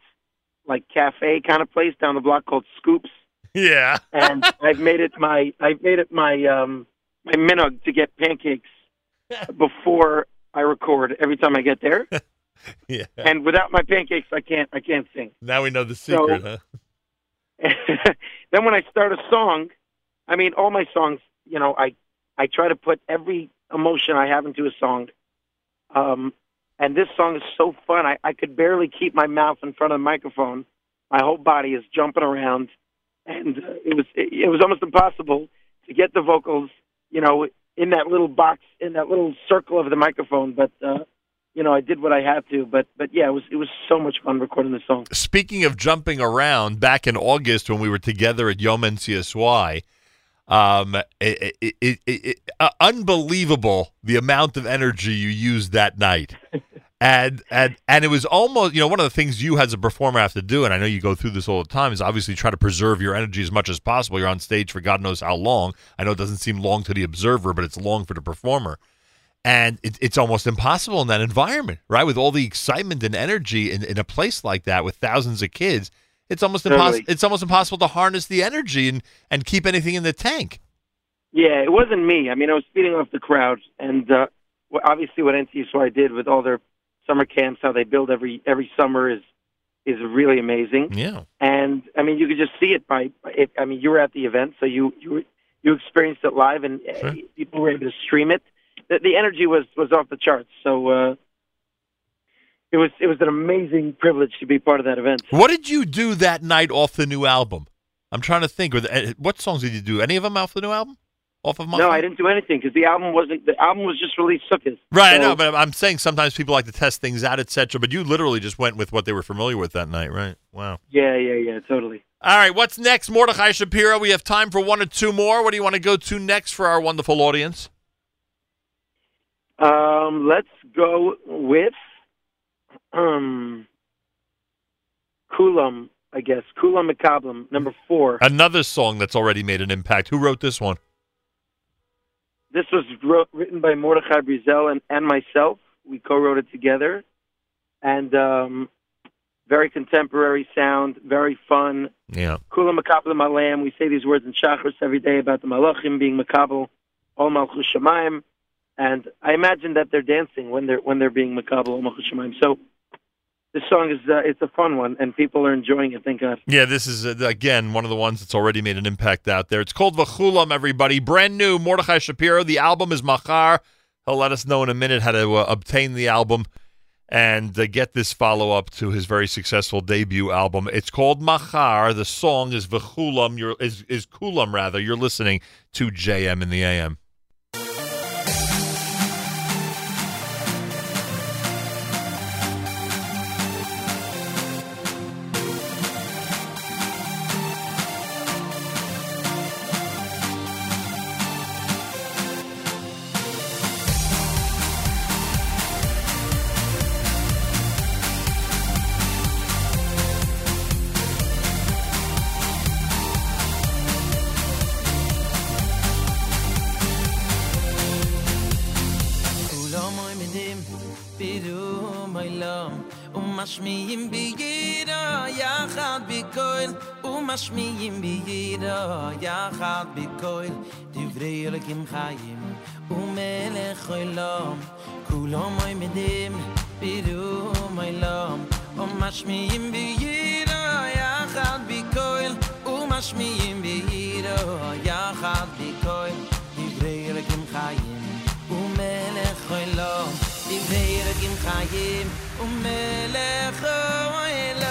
like cafe kind of place down the block called Scoops. Yeah. and I've made it my I've made it my um my minhag to get pancakes before I record every time I get there. Yeah. And without my pancakes, I can't I can't sing. Now we know the So- secret, huh? then when I start a song, I mean, all my songs, you know, I I try to put every emotion I have into a song. Um, and this song is so fun. I, I could barely keep my mouth in front of the microphone. My whole body is jumping around, and uh, it was it, it was almost impossible to get the vocals, you know, in that little box, in that little circle of the microphone. But uh, you know, I did what I had to. But but yeah, it was it was so much fun recording the song. Speaking of jumping around, back in August when we were together at Yom NCSY, um, it, it, it, uh, unbelievable the amount of energy you used that night. And, and and it was almost you know one of the things you as a performer have to do and I know you go through this all the time is obviously try to preserve your energy as much as possible you're on stage for God knows how long I know it doesn't seem long to the observer but it's long for the performer and it, it's almost impossible in that environment, right? With all the excitement and energy in, in a place like that with thousands of kids, it's almost Totally. impossible. It's almost impossible to harness the energy and, and keep anything in the tank. Yeah, it wasn't me. I mean, I was feeding off the crowd, and uh, obviously, what NCSY did with all their summer camps, how they build every every summer, is is really amazing. Yeah, And I mean, you could just see it by. It, I mean, you were at the event, so you you you experienced it live, and uh, people were able to stream it. The, the energy was was off the charts. So uh, it was it was an amazing privilege to be part of that event. What did you do that night off the new album? I'm trying to think. Uh, what songs did you do? Any of them off the new album? Off of my No, I didn't do anything because the album wasn't. The album was just released Sukkot. Right, I know, but I'm saying sometimes people like to test things out, etc. But you literally just went with what they were familiar with that night, right? Wow. Yeah, yeah, yeah, totally. All right, what's next, Mordechai Shapiro? We have time for one or two more. What do you want to go to next for our wonderful audience? Um, let's go with um, Kulam, I guess. Kulam Makablam, number four. Another song that's already made an impact. Who wrote this one? This was wrote, written by Mordechai Brizel and, and myself. We co-wrote it together, and um, very contemporary sound, very fun. Yeah. Kulam Makablam Alam. We say these words in Shachris every day about the Malachim being Makabel, all Malchus Shamayim, and I imagine that they're dancing when they're when they're being Makabel, all Malchus Shamayim. So this song is uh, it's a fun one, and people are enjoying it. Thank God. Yeah, this is, uh, again, one of the ones that's already made an impact out there. It's called Vachulam, everybody. Brand new, Mordechai Shapiro. The album is Machar. He'll let us know in a minute how to uh, obtain the album and uh, get this follow up to his very successful debut album. It's called Machar. The song is Vachulam, you're, is, is Kulam, rather. You're listening to JM in the AM. יחד בקול דברי אלוקים חיים ומלך עולם כולם עומדים בירו מיילום ומשמיעים בירו יחד בקול ומשמיעים בירו יחד בקול דברי אלוקים חיים ומלך עולם דברי אלוקים חיים ומלך עולם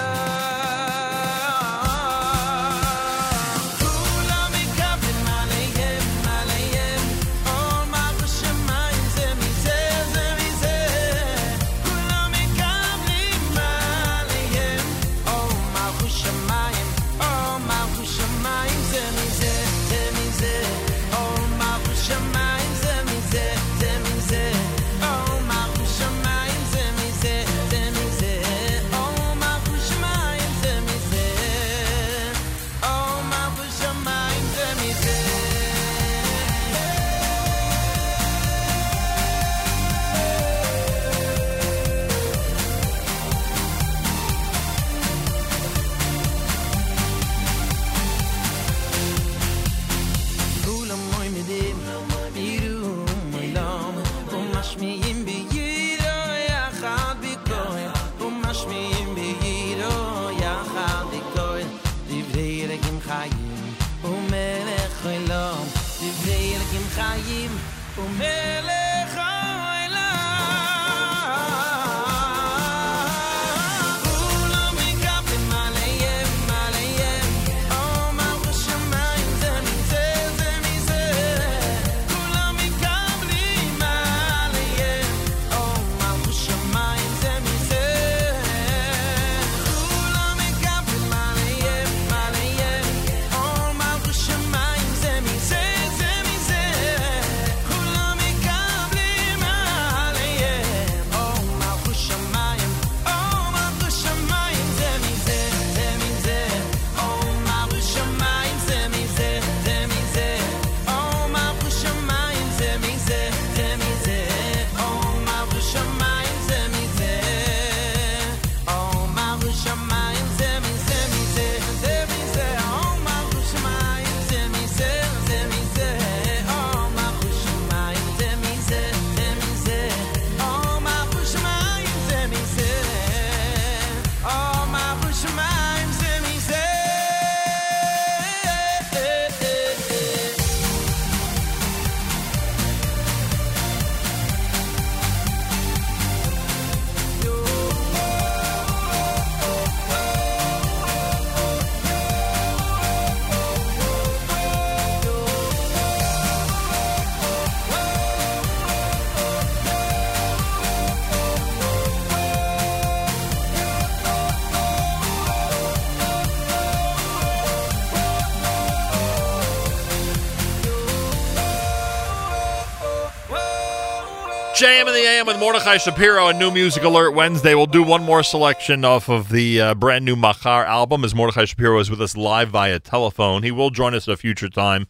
in the Mordechai Shapiro and New Music Alert Wednesday. We'll do one more selection off of the uh, brand new Machar album as Mordechai Shapiro is with us live via telephone. He will join us at a future time,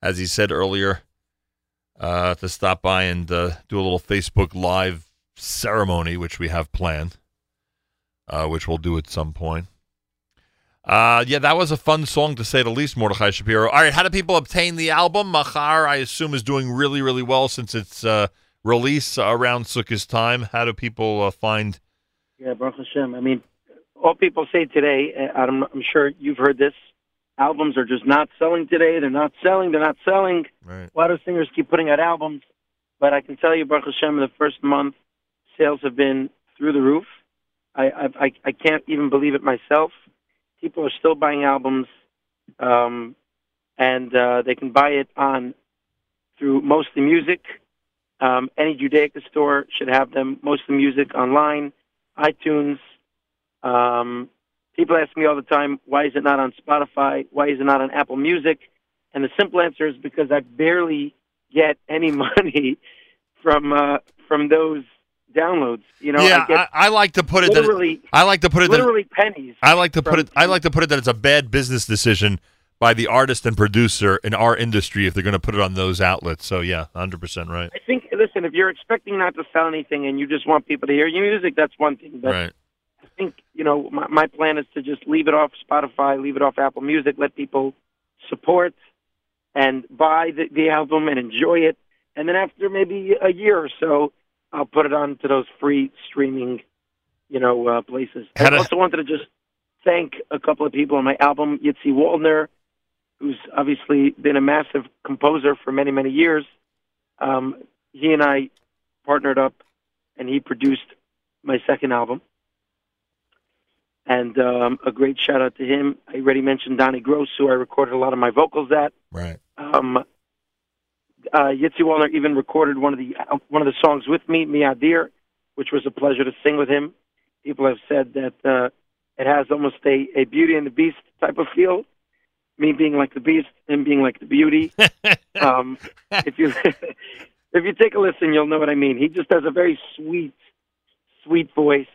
as he said earlier, uh, to stop by and uh, do a little Facebook Live ceremony, which we have planned, uh, which we'll do at some point. Uh, yeah, that was a fun song to say the least, Mordechai Shapiro. All right, how do people obtain the album? Machar, I assume, is doing really, really well since its uh, release around Sukkot's time. How do people uh, find? Yeah, Baruch Hashem. I mean, all people say today, uh, I'm, I'm sure you've heard this, albums are just not selling today. They're not selling. They're not selling. Right. A lot of singers keep putting out albums, but I can tell you, Baruch Hashem, the first month, sales have been through the roof. I I, I, I can't even believe it myself. People are still buying albums, um, and uh, they can buy it on through Mostly Music. Um, any Judaica store should have them. Most of the Music online, iTunes. Um, people ask me all the time, why is it not on Spotify? Why is it not on Apple Music? And the simple answer is because I barely get any money from uh, from those downloads. You know, yeah, I, get I, I like to put it literally, that I like to put it that literally pennies. I like to put it I like to put it that it's a bad business decision by the artist and producer in our industry if they're going to put it on those outlets. So yeah, hundred percent right. I think listen, if you're expecting not to sell anything and you just want people to hear your music, that's one thing. But right. I think you know my, my plan is to just leave it off Spotify, leave it off Apple Music, let people support and buy the, the album and enjoy it, and then after maybe a year or so, I'll put it on to those free streaming, you know, uh, places. How I also wanted to just thank a couple of people on my album, Yitzi Waldner, who's obviously been a massive composer for many, many years. Um, he and I partnered up, and he produced my second album. And um, a great shout out to him. I already mentioned Donnie Gross, who I recorded a lot of my vocals at. Right. Um, uh, Yitzi Waldner even recorded one of the one of the songs with me, Mi Adir, which was a pleasure to sing with him. People have said that uh, it has almost a, a Beauty and the Beast type of feel. Me being like the Beast, him being like the Beauty. um, if you if you take a listen, you'll know what I mean. He just has a very sweet, sweet voice,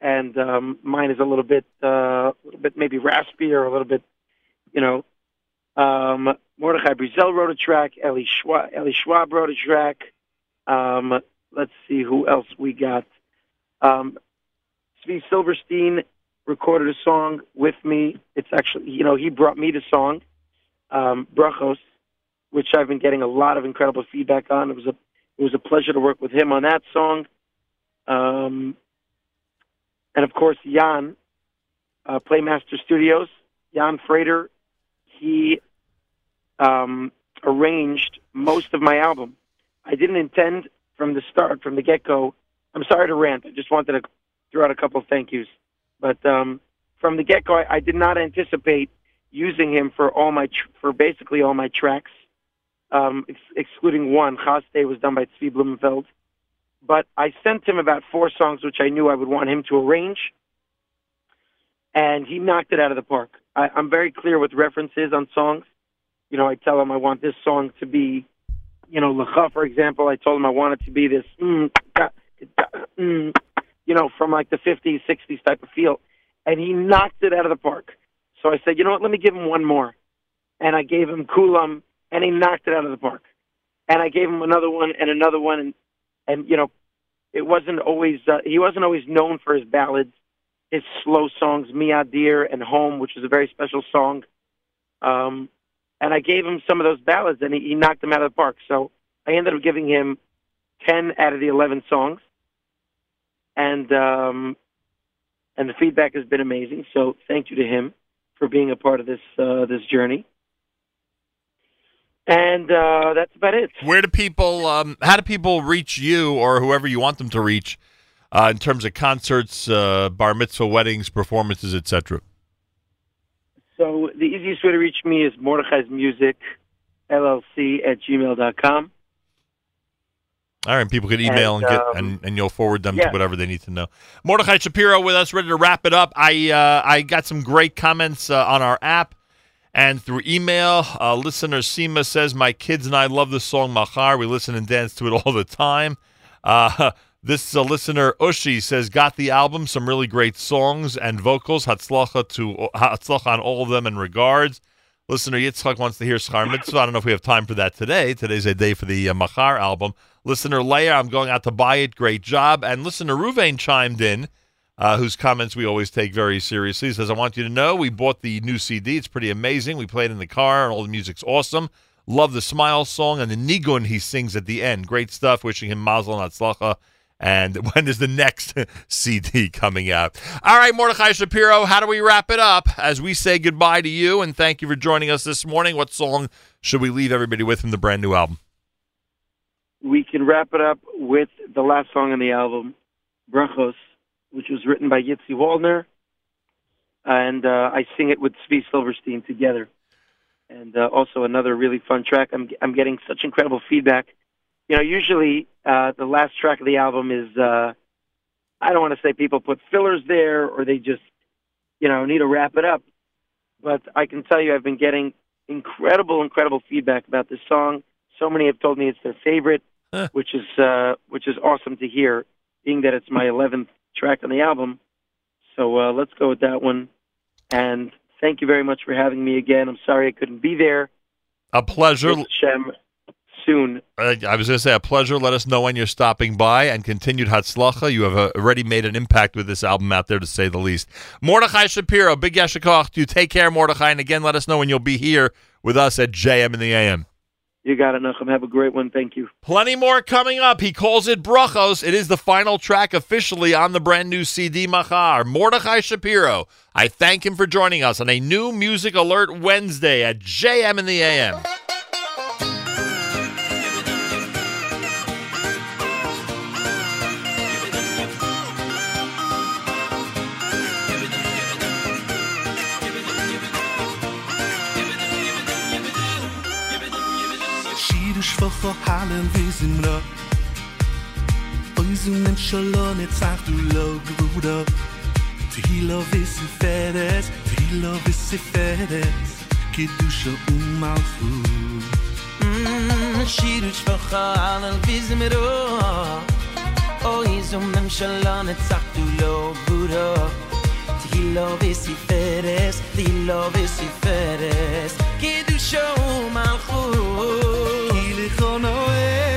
and um, mine is a little bit, uh, a little bit maybe raspy or a little bit, you know. Um, Mordechai Brizel wrote a track. Ellie Schwab, Ellie Schwab wrote a track. Um, let's see who else we got. Um, Steve Silverstein recorded a song with me. It's actually, you know, he brought me the song, um, Brachos, which I've been getting a lot of incredible feedback on. It was a, it was a pleasure to work with him on that song. Um, and of course, Jan, uh, Playmaster Studios, Jan Freitor, he um, arranged most of my album. I didn't intend from the start, from the get go. I'm sorry to rant. I just wanted to throw out a couple of thank yous. But um, from the get go, I, I did not anticipate using him for all my tr- for basically all my tracks, um, ex- excluding one. Chaste was done by Tzvi Blumenfeld. But I sent him about four songs which I knew I would want him to arrange, and he knocked it out of the park. I, I'm very clear with references on songs. You know, I tell him I want this song to be, you know, Lecha, for example. I told him I want it to be this, mm, da, da, mm, you know, from like the 50s, 60s type of feel. And he knocked it out of the park. So I said, you know what, let me give him one more. And I gave him Kulam, and he knocked it out of the park. And I gave him another one and another one, and and you know, it wasn't always uh, he wasn't always known for his ballads, his slow songs, Mi Adir and Home, which is a very special song. Um, and I gave him some of those ballads, and he, he knocked them out of the park. So I ended up giving him ten out of the eleven songs, and um, and the feedback has been amazing. So thank you to him for being a part of this uh, this journey. And uh, that's about it. Where do people? Um, how do people reach you or whoever you want them to reach uh, in terms of concerts, uh, bar mitzvah, weddings, performances, etc.? So the easiest way to reach me is Mordechai's Music LLC at gmail.com. All right, people can email and, And, get um, and, and you'll forward them to whatever they need to know. Mordechai Shapiro with us, ready to wrap it up. I uh, I got some great comments uh, on our app and through email. Uh, listener Sima says, "My kids and I love the song Machar. We listen and dance to it all the time." Uh, this listener Ushi says, "Got the album, some really great songs and vocals. Hatzlacha to Hatzlacha on all of them in regards." Listener Yitzchak wants to hear Schar Mitzvah. I don't know if we have time for that today. Today's a day for the uh, Machar album. Listener Leia, I'm going out to buy it. Great job. And listener Ruvain chimed in, uh, whose comments we always take very seriously. He says, I want you to know we bought the new CD. It's pretty amazing. We played it in the car, and all the music's awesome. Love the Smile song and the Nigun he sings at the end. Great stuff. Wishing him Mazel and Hatzlacha. And when is the next CD coming out? All right, Mordechai Shapiro, how do we wrap it up as we say goodbye to you and thank you for joining us this morning? What song should we leave everybody with from the brand new album? We can wrap it up with the last song on the album, Brachos, which was written by Yitzi Waldner. And uh, I sing it with Zvi Silverstein together. And uh, also another really fun track. I'm, I'm getting such incredible feedback. You know, usually uh, the last track of the album is, uh, I don't want to say people put fillers there or they just, you know, need to wrap it up. But I can tell you I've been getting incredible, incredible feedback about this song. So many have told me it's their favorite, which is uh, which is awesome to hear, being that it's my 11th track on the album. So uh, let's go with that one. And thank you very much for having me again. I'm sorry I couldn't be there. A pleasure. Shem, soon. Uh, I was going to say a pleasure. Let us know when you're stopping by and continued Hatzlacha. You have uh, already made an impact with this album out there, to say the least. Mordechai Shapiro, big yasher koach. You take care, Mordechai, and again, let us know when you'll be here with us at JM in the AM. You got it, Nachum. Have a great one. Thank you. Plenty more coming up. He calls it Brachos. It is the final track officially on the brand new CD Machar. Mordechai Shapiro. I thank him for joining us on a new Music Alert Wednesday at JM in the AM. שיר שפוך hallen wie zum ro Oizum nem shalom et sagt du lo gvudo Tihilo vis fedes Tihilo vis fedes Kidusha umalchu שיר שפחה על אלביזמרו אוי זו ממשלה נצחת לא גורו תהילו וסיפרס, תהילו וסיפרס קידושו ומלכו Ilichono Hashem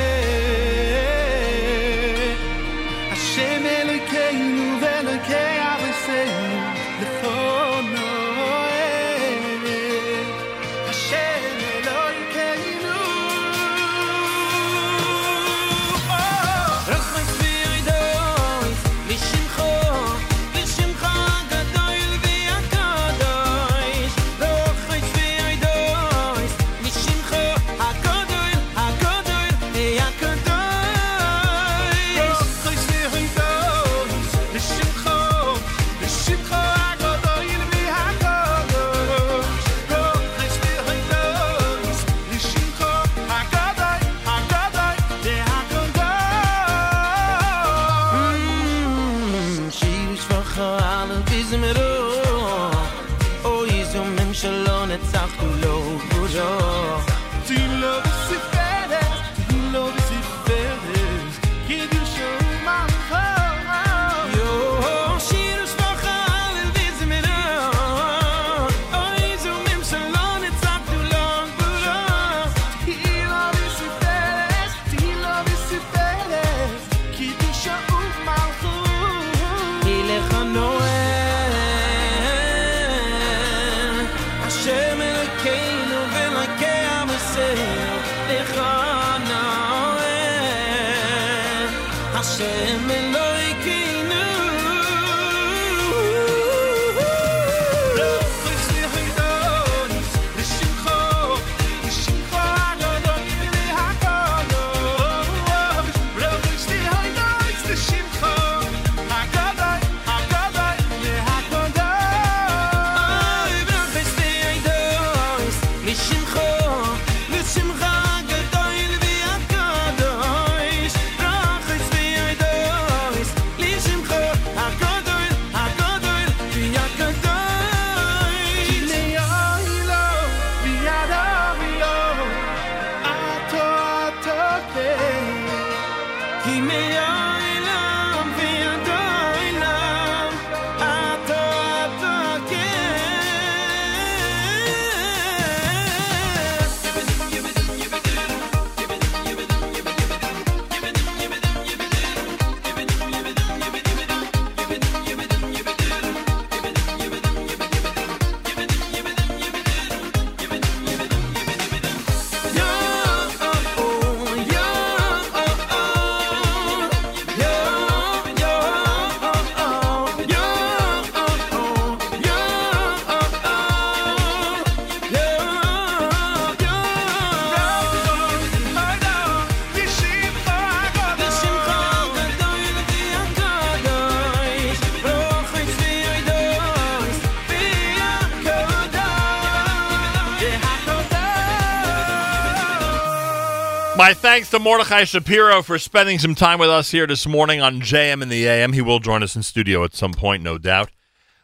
thanks to Mordechai Shapiro for spending some time with us here this morning on JM in the AM. He will join us in studio at some point, no doubt.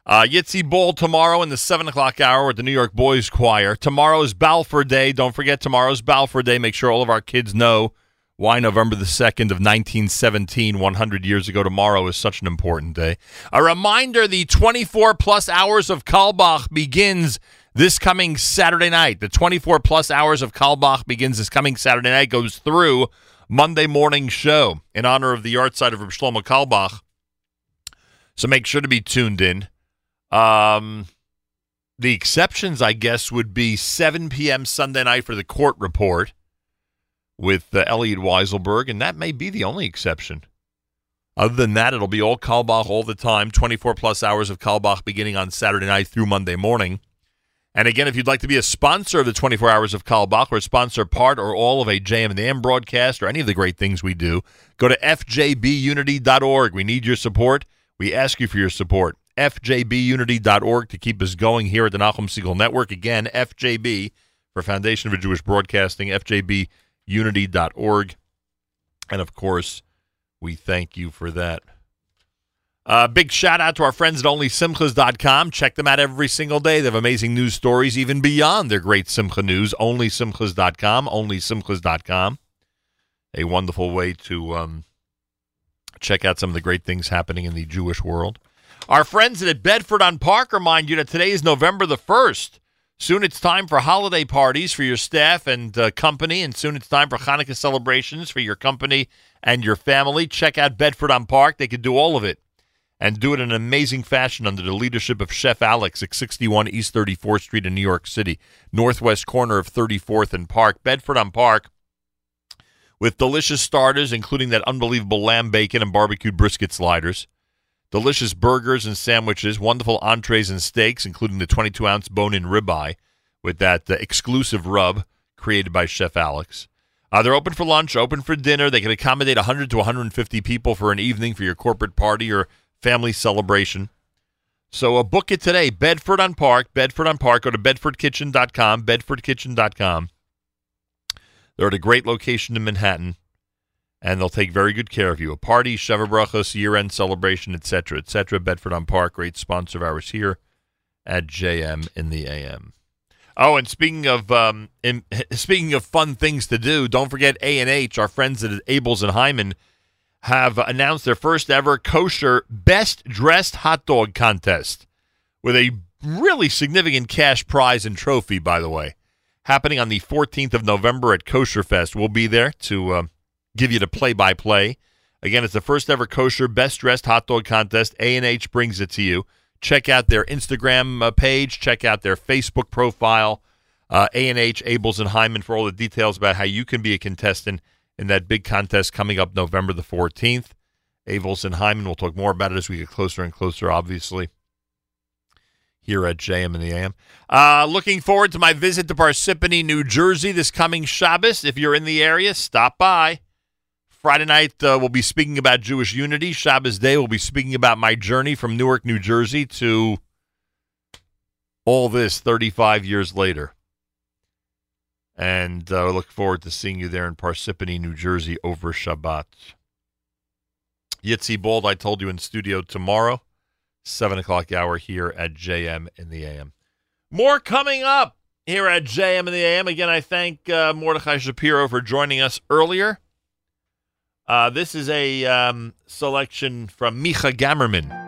Uh, Yitzy Bald tomorrow in the 7 o'clock hour with the New York Boys Choir. Tomorrow is Balfour Day. Don't forget tomorrow's Balfour Day. Make sure all of our kids know why November the 2nd of 1917, 100 years ago tomorrow, is such an important day. A reminder the 24 plus hours of Carlebach begins this coming Saturday night. The 24 plus hours of Carlebach begins this coming Saturday night, goes through Monday morning show in honor of the yahrzeit of Reb Shlomo Carlebach. So make sure to be tuned in. Um, the exceptions, I guess, would be 7 p.m. Sunday night for the court report with uh, Elliot Weiselberg, and that may be the only exception. Other than that, it'll be all Carlebach all the time, 24 plus hours of Carlebach beginning on Saturday night through Monday morning. And again, if you'd like to be a sponsor of the 24 hours of Carlebach or sponsor part or all of a JM and the M broadcast or any of the great things we do, go to fjbunity.org. We need your support. We ask you for your support. fjbunity.org to keep us going here at the Nachum Segal Network. Again, FJB for Foundation for Jewish Broadcasting, fjbunity.org. And of course, we thank you for that. Uh, big shout out to our friends at OnlySimchas.com. Check them out every single day. They have amazing news stories, even beyond their great Simcha news. OnlySimchas.com. OnlySimchas.com. A wonderful way to um, check out some of the great things happening in the Jewish world. Our friends at Bedford on Park remind you that today is November the 1st. Soon it's time for holiday parties for your staff and uh, company, and soon it's time for Hanukkah celebrations for your company and your family. Check out Bedford on Park. They can do all of it and do it in an amazing fashion under the leadership of Chef Alex at 61 East 34th Street in New York City, northwest corner of 34th and Park. Bedford on Park with delicious starters, including that unbelievable lamb bacon and barbecued brisket sliders. Delicious burgers and sandwiches, wonderful entrees and steaks, including the 22 ounce bone in ribeye with that uh, exclusive rub created by Chef Alex. Uh, they're open for lunch, open for dinner. They can accommodate 100 to 150 people for an evening for your corporate party or family celebration. So uh, book it today. Bedford on Park, Bedford on Park. Go to bedfordkitchen.com, bedfordkitchen.com. They're at a great location in Manhattan, and they'll take very good care of you. A party, Brachos, year-end celebration, etc., etc. Bedford on Park, great sponsor of ours here at JM in the AM. Oh, and speaking of um, in, speaking of fun things to do, don't forget A and H. Our friends at Abeles and Heymann have announced their first ever kosher best dressed hot dog contest with a really significant cash prize and trophy. By the way, happening on the 14th of November at Kosher Fest. We'll be there to uh, give you the play by play. Again, it's the first ever kosher best dressed hot dog contest. A and H brings it to you. Check out their Instagram uh, page. Check out their Facebook profile. Uh, A and H Abeles and Heymann for all the details about how you can be a contestant in that big contest coming up November the 14th. Abeles and Heymann. We'll talk more about it as we get closer and closer. Obviously, here at JM and the AM. Uh, looking forward to my visit to Parsippany, New Jersey this coming Shabbos. If you're in the area, stop by. Friday night, uh, we'll be speaking about Jewish unity. Shabbos day, we'll be speaking about my journey from Newark, New Jersey to all this 35 years later. And uh, I look forward to seeing you there in Parsippany, New Jersey over Shabbat. Yitzy Bald, I told you in studio tomorrow, 7 o'clock hour here at JM in the AM. More coming up here at JM in the AM. Again, I thank uh, Mordechai Shapiro for joining us earlier. Uh, this is a um, selection from Micha Gamerman.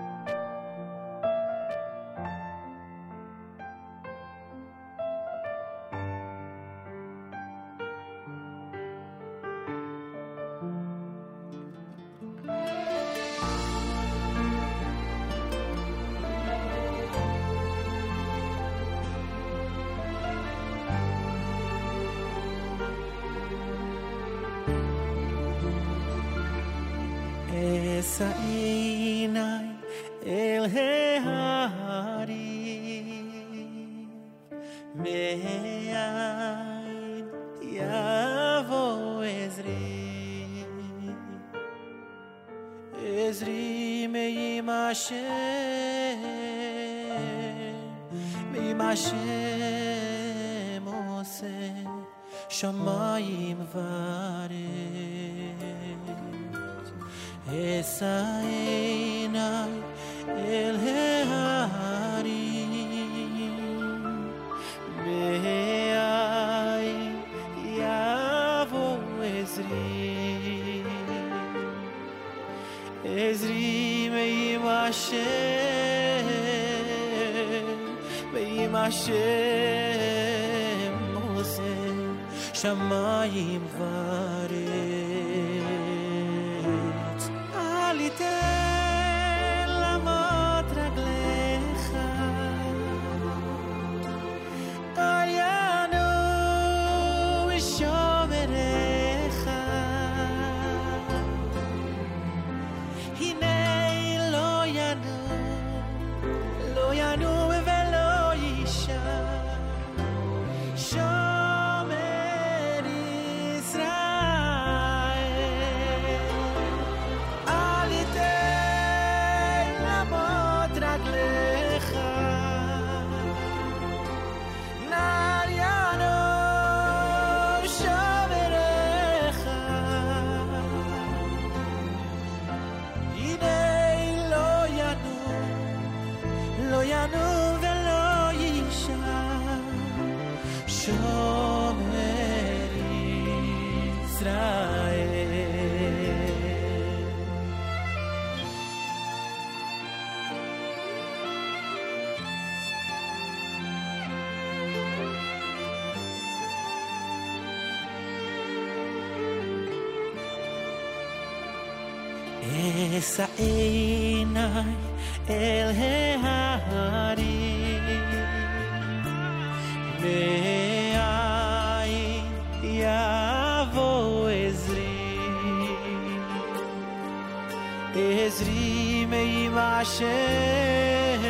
shame,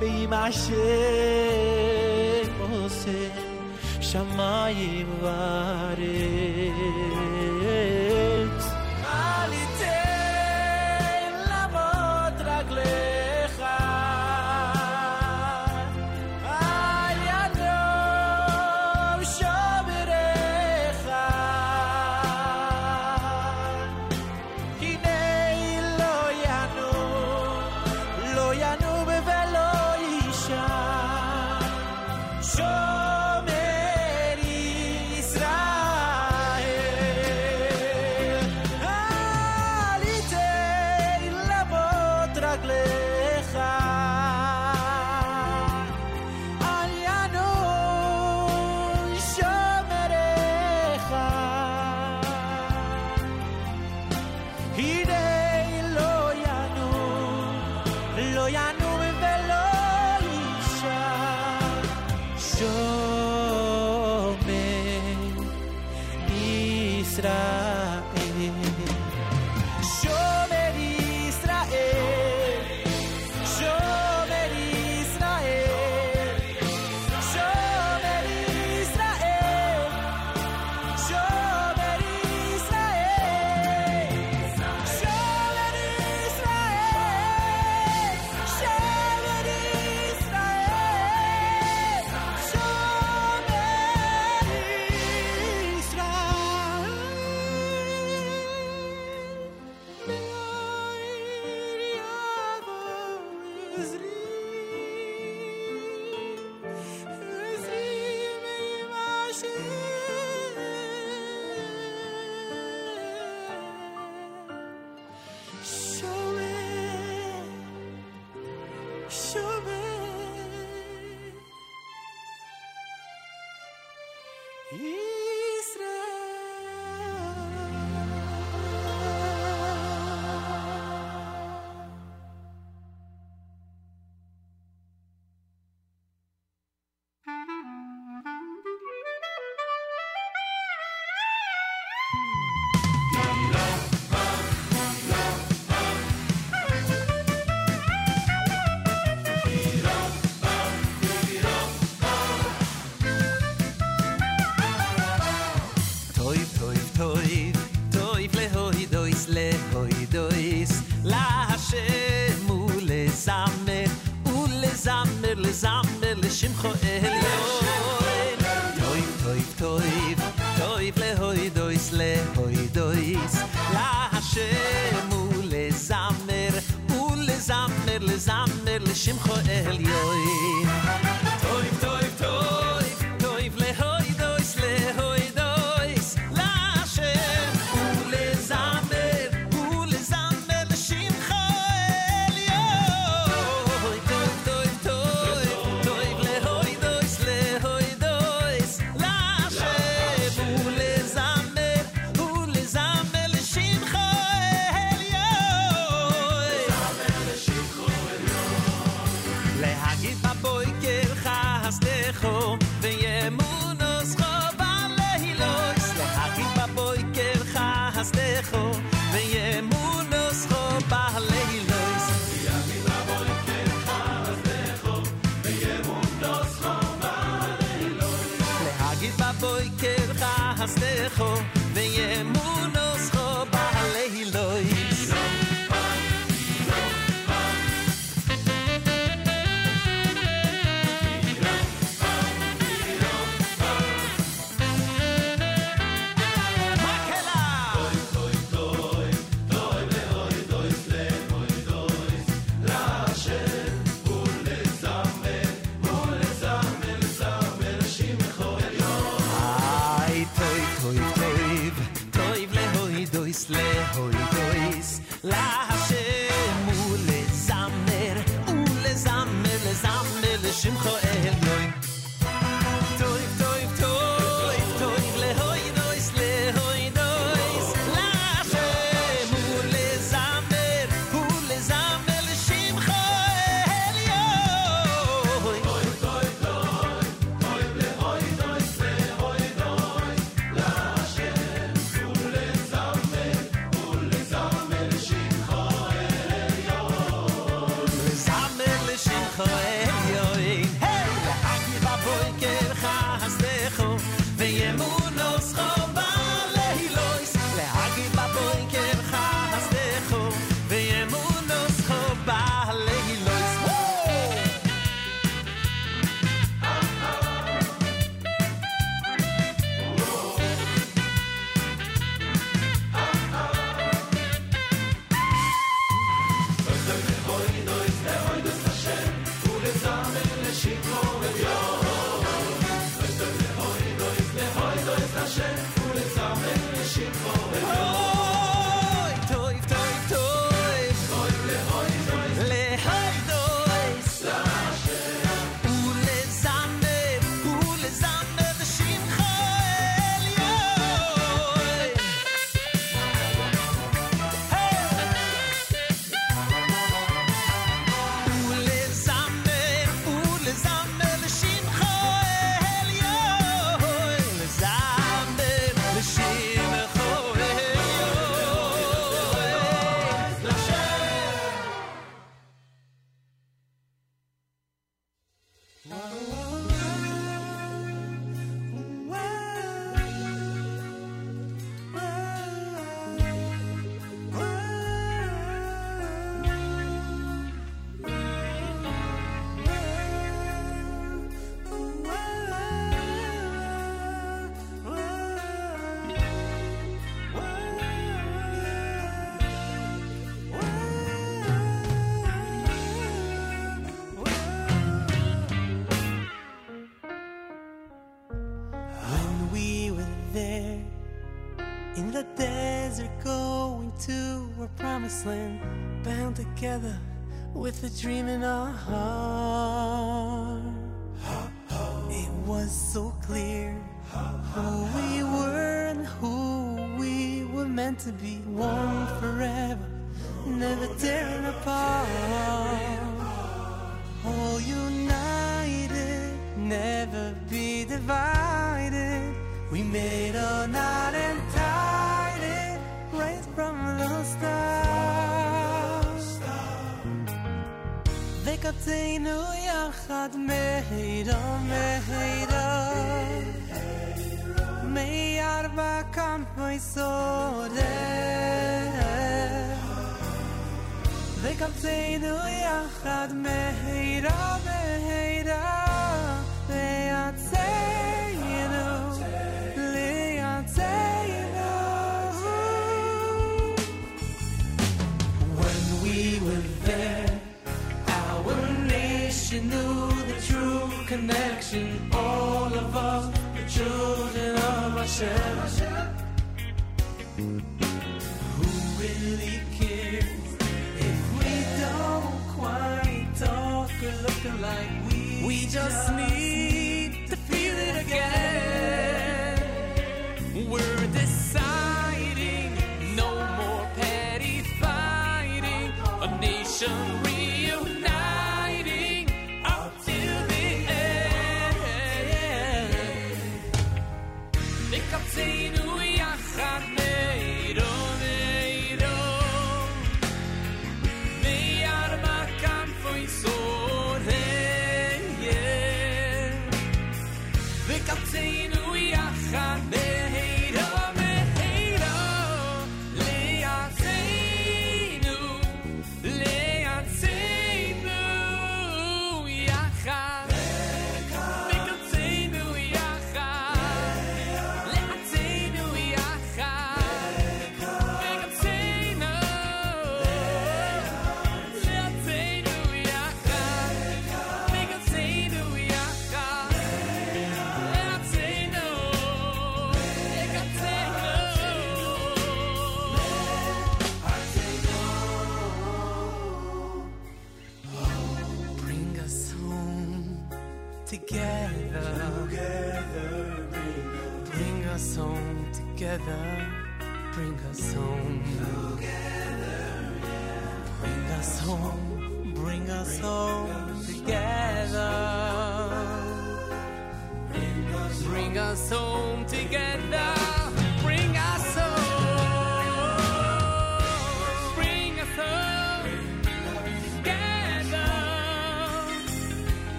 be my shame, Shamayim Vareh. With a dream in our heart.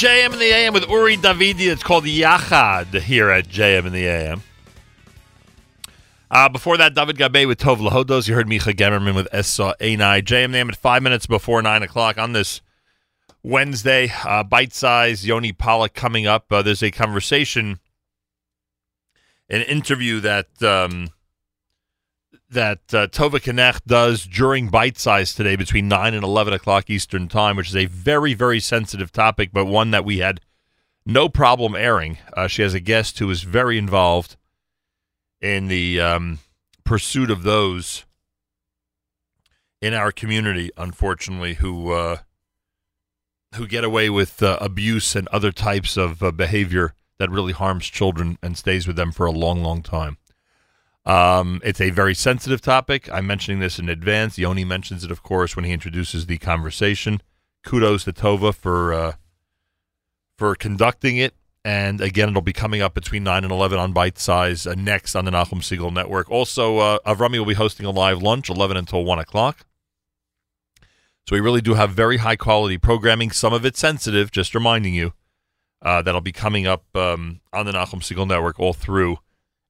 JM in the AM with Uri Davidi. It's called Yachad here at JM in the AM. Uh, before that, David Gabay with Tov Lahodos. You heard Micha Gamerman with Essa Einai. JM AM at five minutes before nine o'clock on this Wednesday. Uh, bite size Yoni Pollock coming up. Uh, there's a conversation, an interview that um, that uh, Tova Knecht does during bite size today between 9 and 11 o'clock Eastern Time, which is a very, very sensitive topic, but one that we had no problem airing. Uh, she has a guest who is very involved in the um, pursuit of those in our community, unfortunately, who uh, who get away with uh, abuse and other types of uh, behavior that really harms children and stays with them for a long, long time. Um, it's a very sensitive topic. I'm mentioning this in advance. Yoni mentions it, of course, when he introduces the conversation. Kudos to Tova for uh, for conducting it. And again, it'll be coming up between 9 and 11 on Bite Size uh, next on the Nachum Segal Network. Also, uh, Avrami will be hosting a live lunch, 11 until 1 o'clock. So we really do have very high quality programming. Some of it sensitive, just reminding you. Uh, that'll be coming up um, on the Nachum Segal Network all through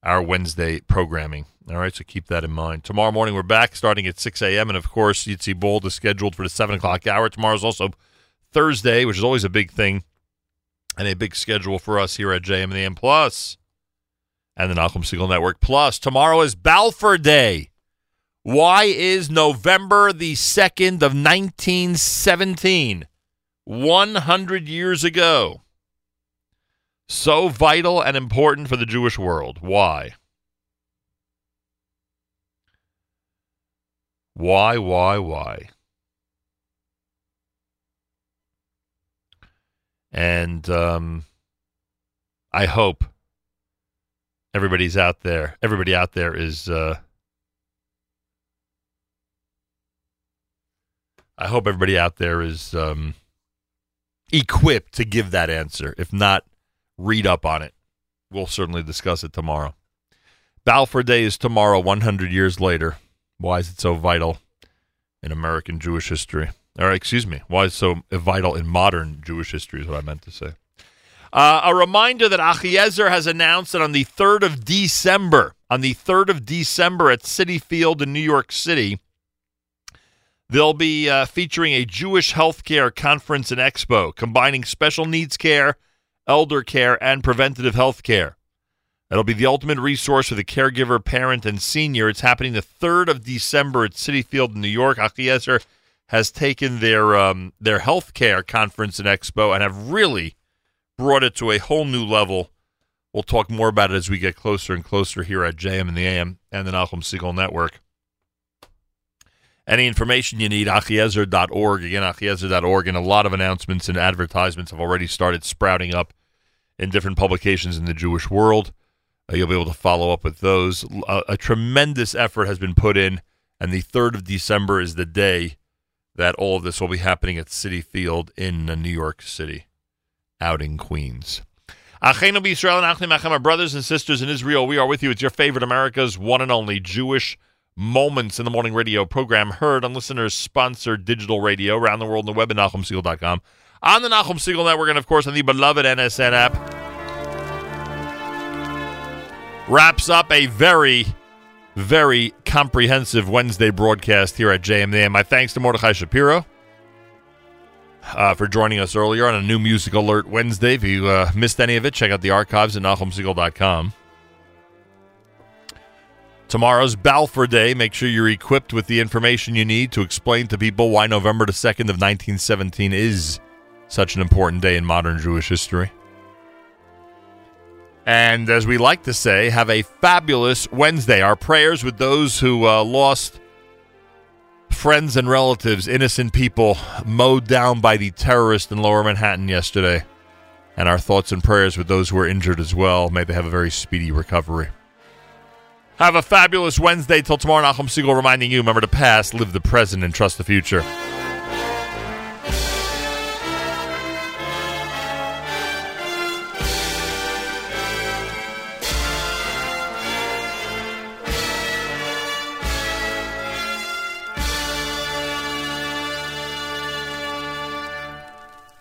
our Wednesday programming. All right, so keep that in mind. Tomorrow morning, we're back starting at 6 a.m. And of course, Yitzy Bald is scheduled for the 7 o'clock hour. Tomorrow's also Thursday, which is always a big thing and a big schedule for us here at JM and the M Plus and the Nachum Segal Network. Plus, tomorrow is Balfour Day. Why is November the 2nd of 1917, 100 years ago, so vital and important for the Jewish world? Why? Why, why, why? And um, I hope everybody's out there. Everybody out there is. Uh, I hope everybody out there is um, equipped to give that answer. If not, read up on it. We'll certainly discuss it tomorrow. Balfour Day is tomorrow, 100 years later. Why is it so vital in American Jewish history? Or, excuse me, why is it so vital in modern Jewish history, is what I meant to say. Uh, a reminder that Achiezer has announced that on the 3rd of December, on the 3rd of December at Citi Field in New York City, they'll be uh, featuring a Jewish healthcare conference and expo combining special needs care, elder care, and preventative health care. It'll be the ultimate resource for the caregiver, parent, and senior. It's happening the 3rd of December at Citi Field in New York. Achiezer has taken their um, their healthcare conference and expo and have really brought it to a whole new level. We'll talk more about it as we get closer and closer here at JM and the AM and the Nachum Segal Network. Any information you need, achiezer.org. Again, achiezer.org. And a lot of announcements and advertisements have already started sprouting up in different publications in the Jewish world. Uh, you'll be able to follow up with those. A, a tremendous effort has been put in, and the 3rd of December is the day that all of this will be happening at Citi Field in uh, New York City, out in Queens. Achenu b'Yisrael and Achim Achim, brothers and sisters in Israel, we are with you. It's your favorite America's one and only Jewish Moments in the Morning radio program, heard on listeners sponsored digital radio around the world on the web at NachumSegal.com, on the Nachum Segal Network, and of course on the beloved NSN app. Wraps up a very, very comprehensive Wednesday broadcast here at JMN. My thanks to Mordechai Shapiro uh, for joining us earlier on a new Music Alert Wednesday. If you uh, missed any of it, check out the archives at NachumSegal.com. Tomorrow's Balfour Day. Make sure you're equipped with the information you need to explain to people why November the 2nd of 1917 is such an important day in modern Jewish history. And as we like to say, have a fabulous Wednesday. Our prayers with those who uh, lost friends and relatives, innocent people, mowed down by the terrorist in lower Manhattan yesterday. And our thoughts and prayers with those who were injured as well. May they have a very speedy recovery. Have a fabulous Wednesday. Till tomorrow, Nachum Segal reminding you remember the past, live the present, and trust the future.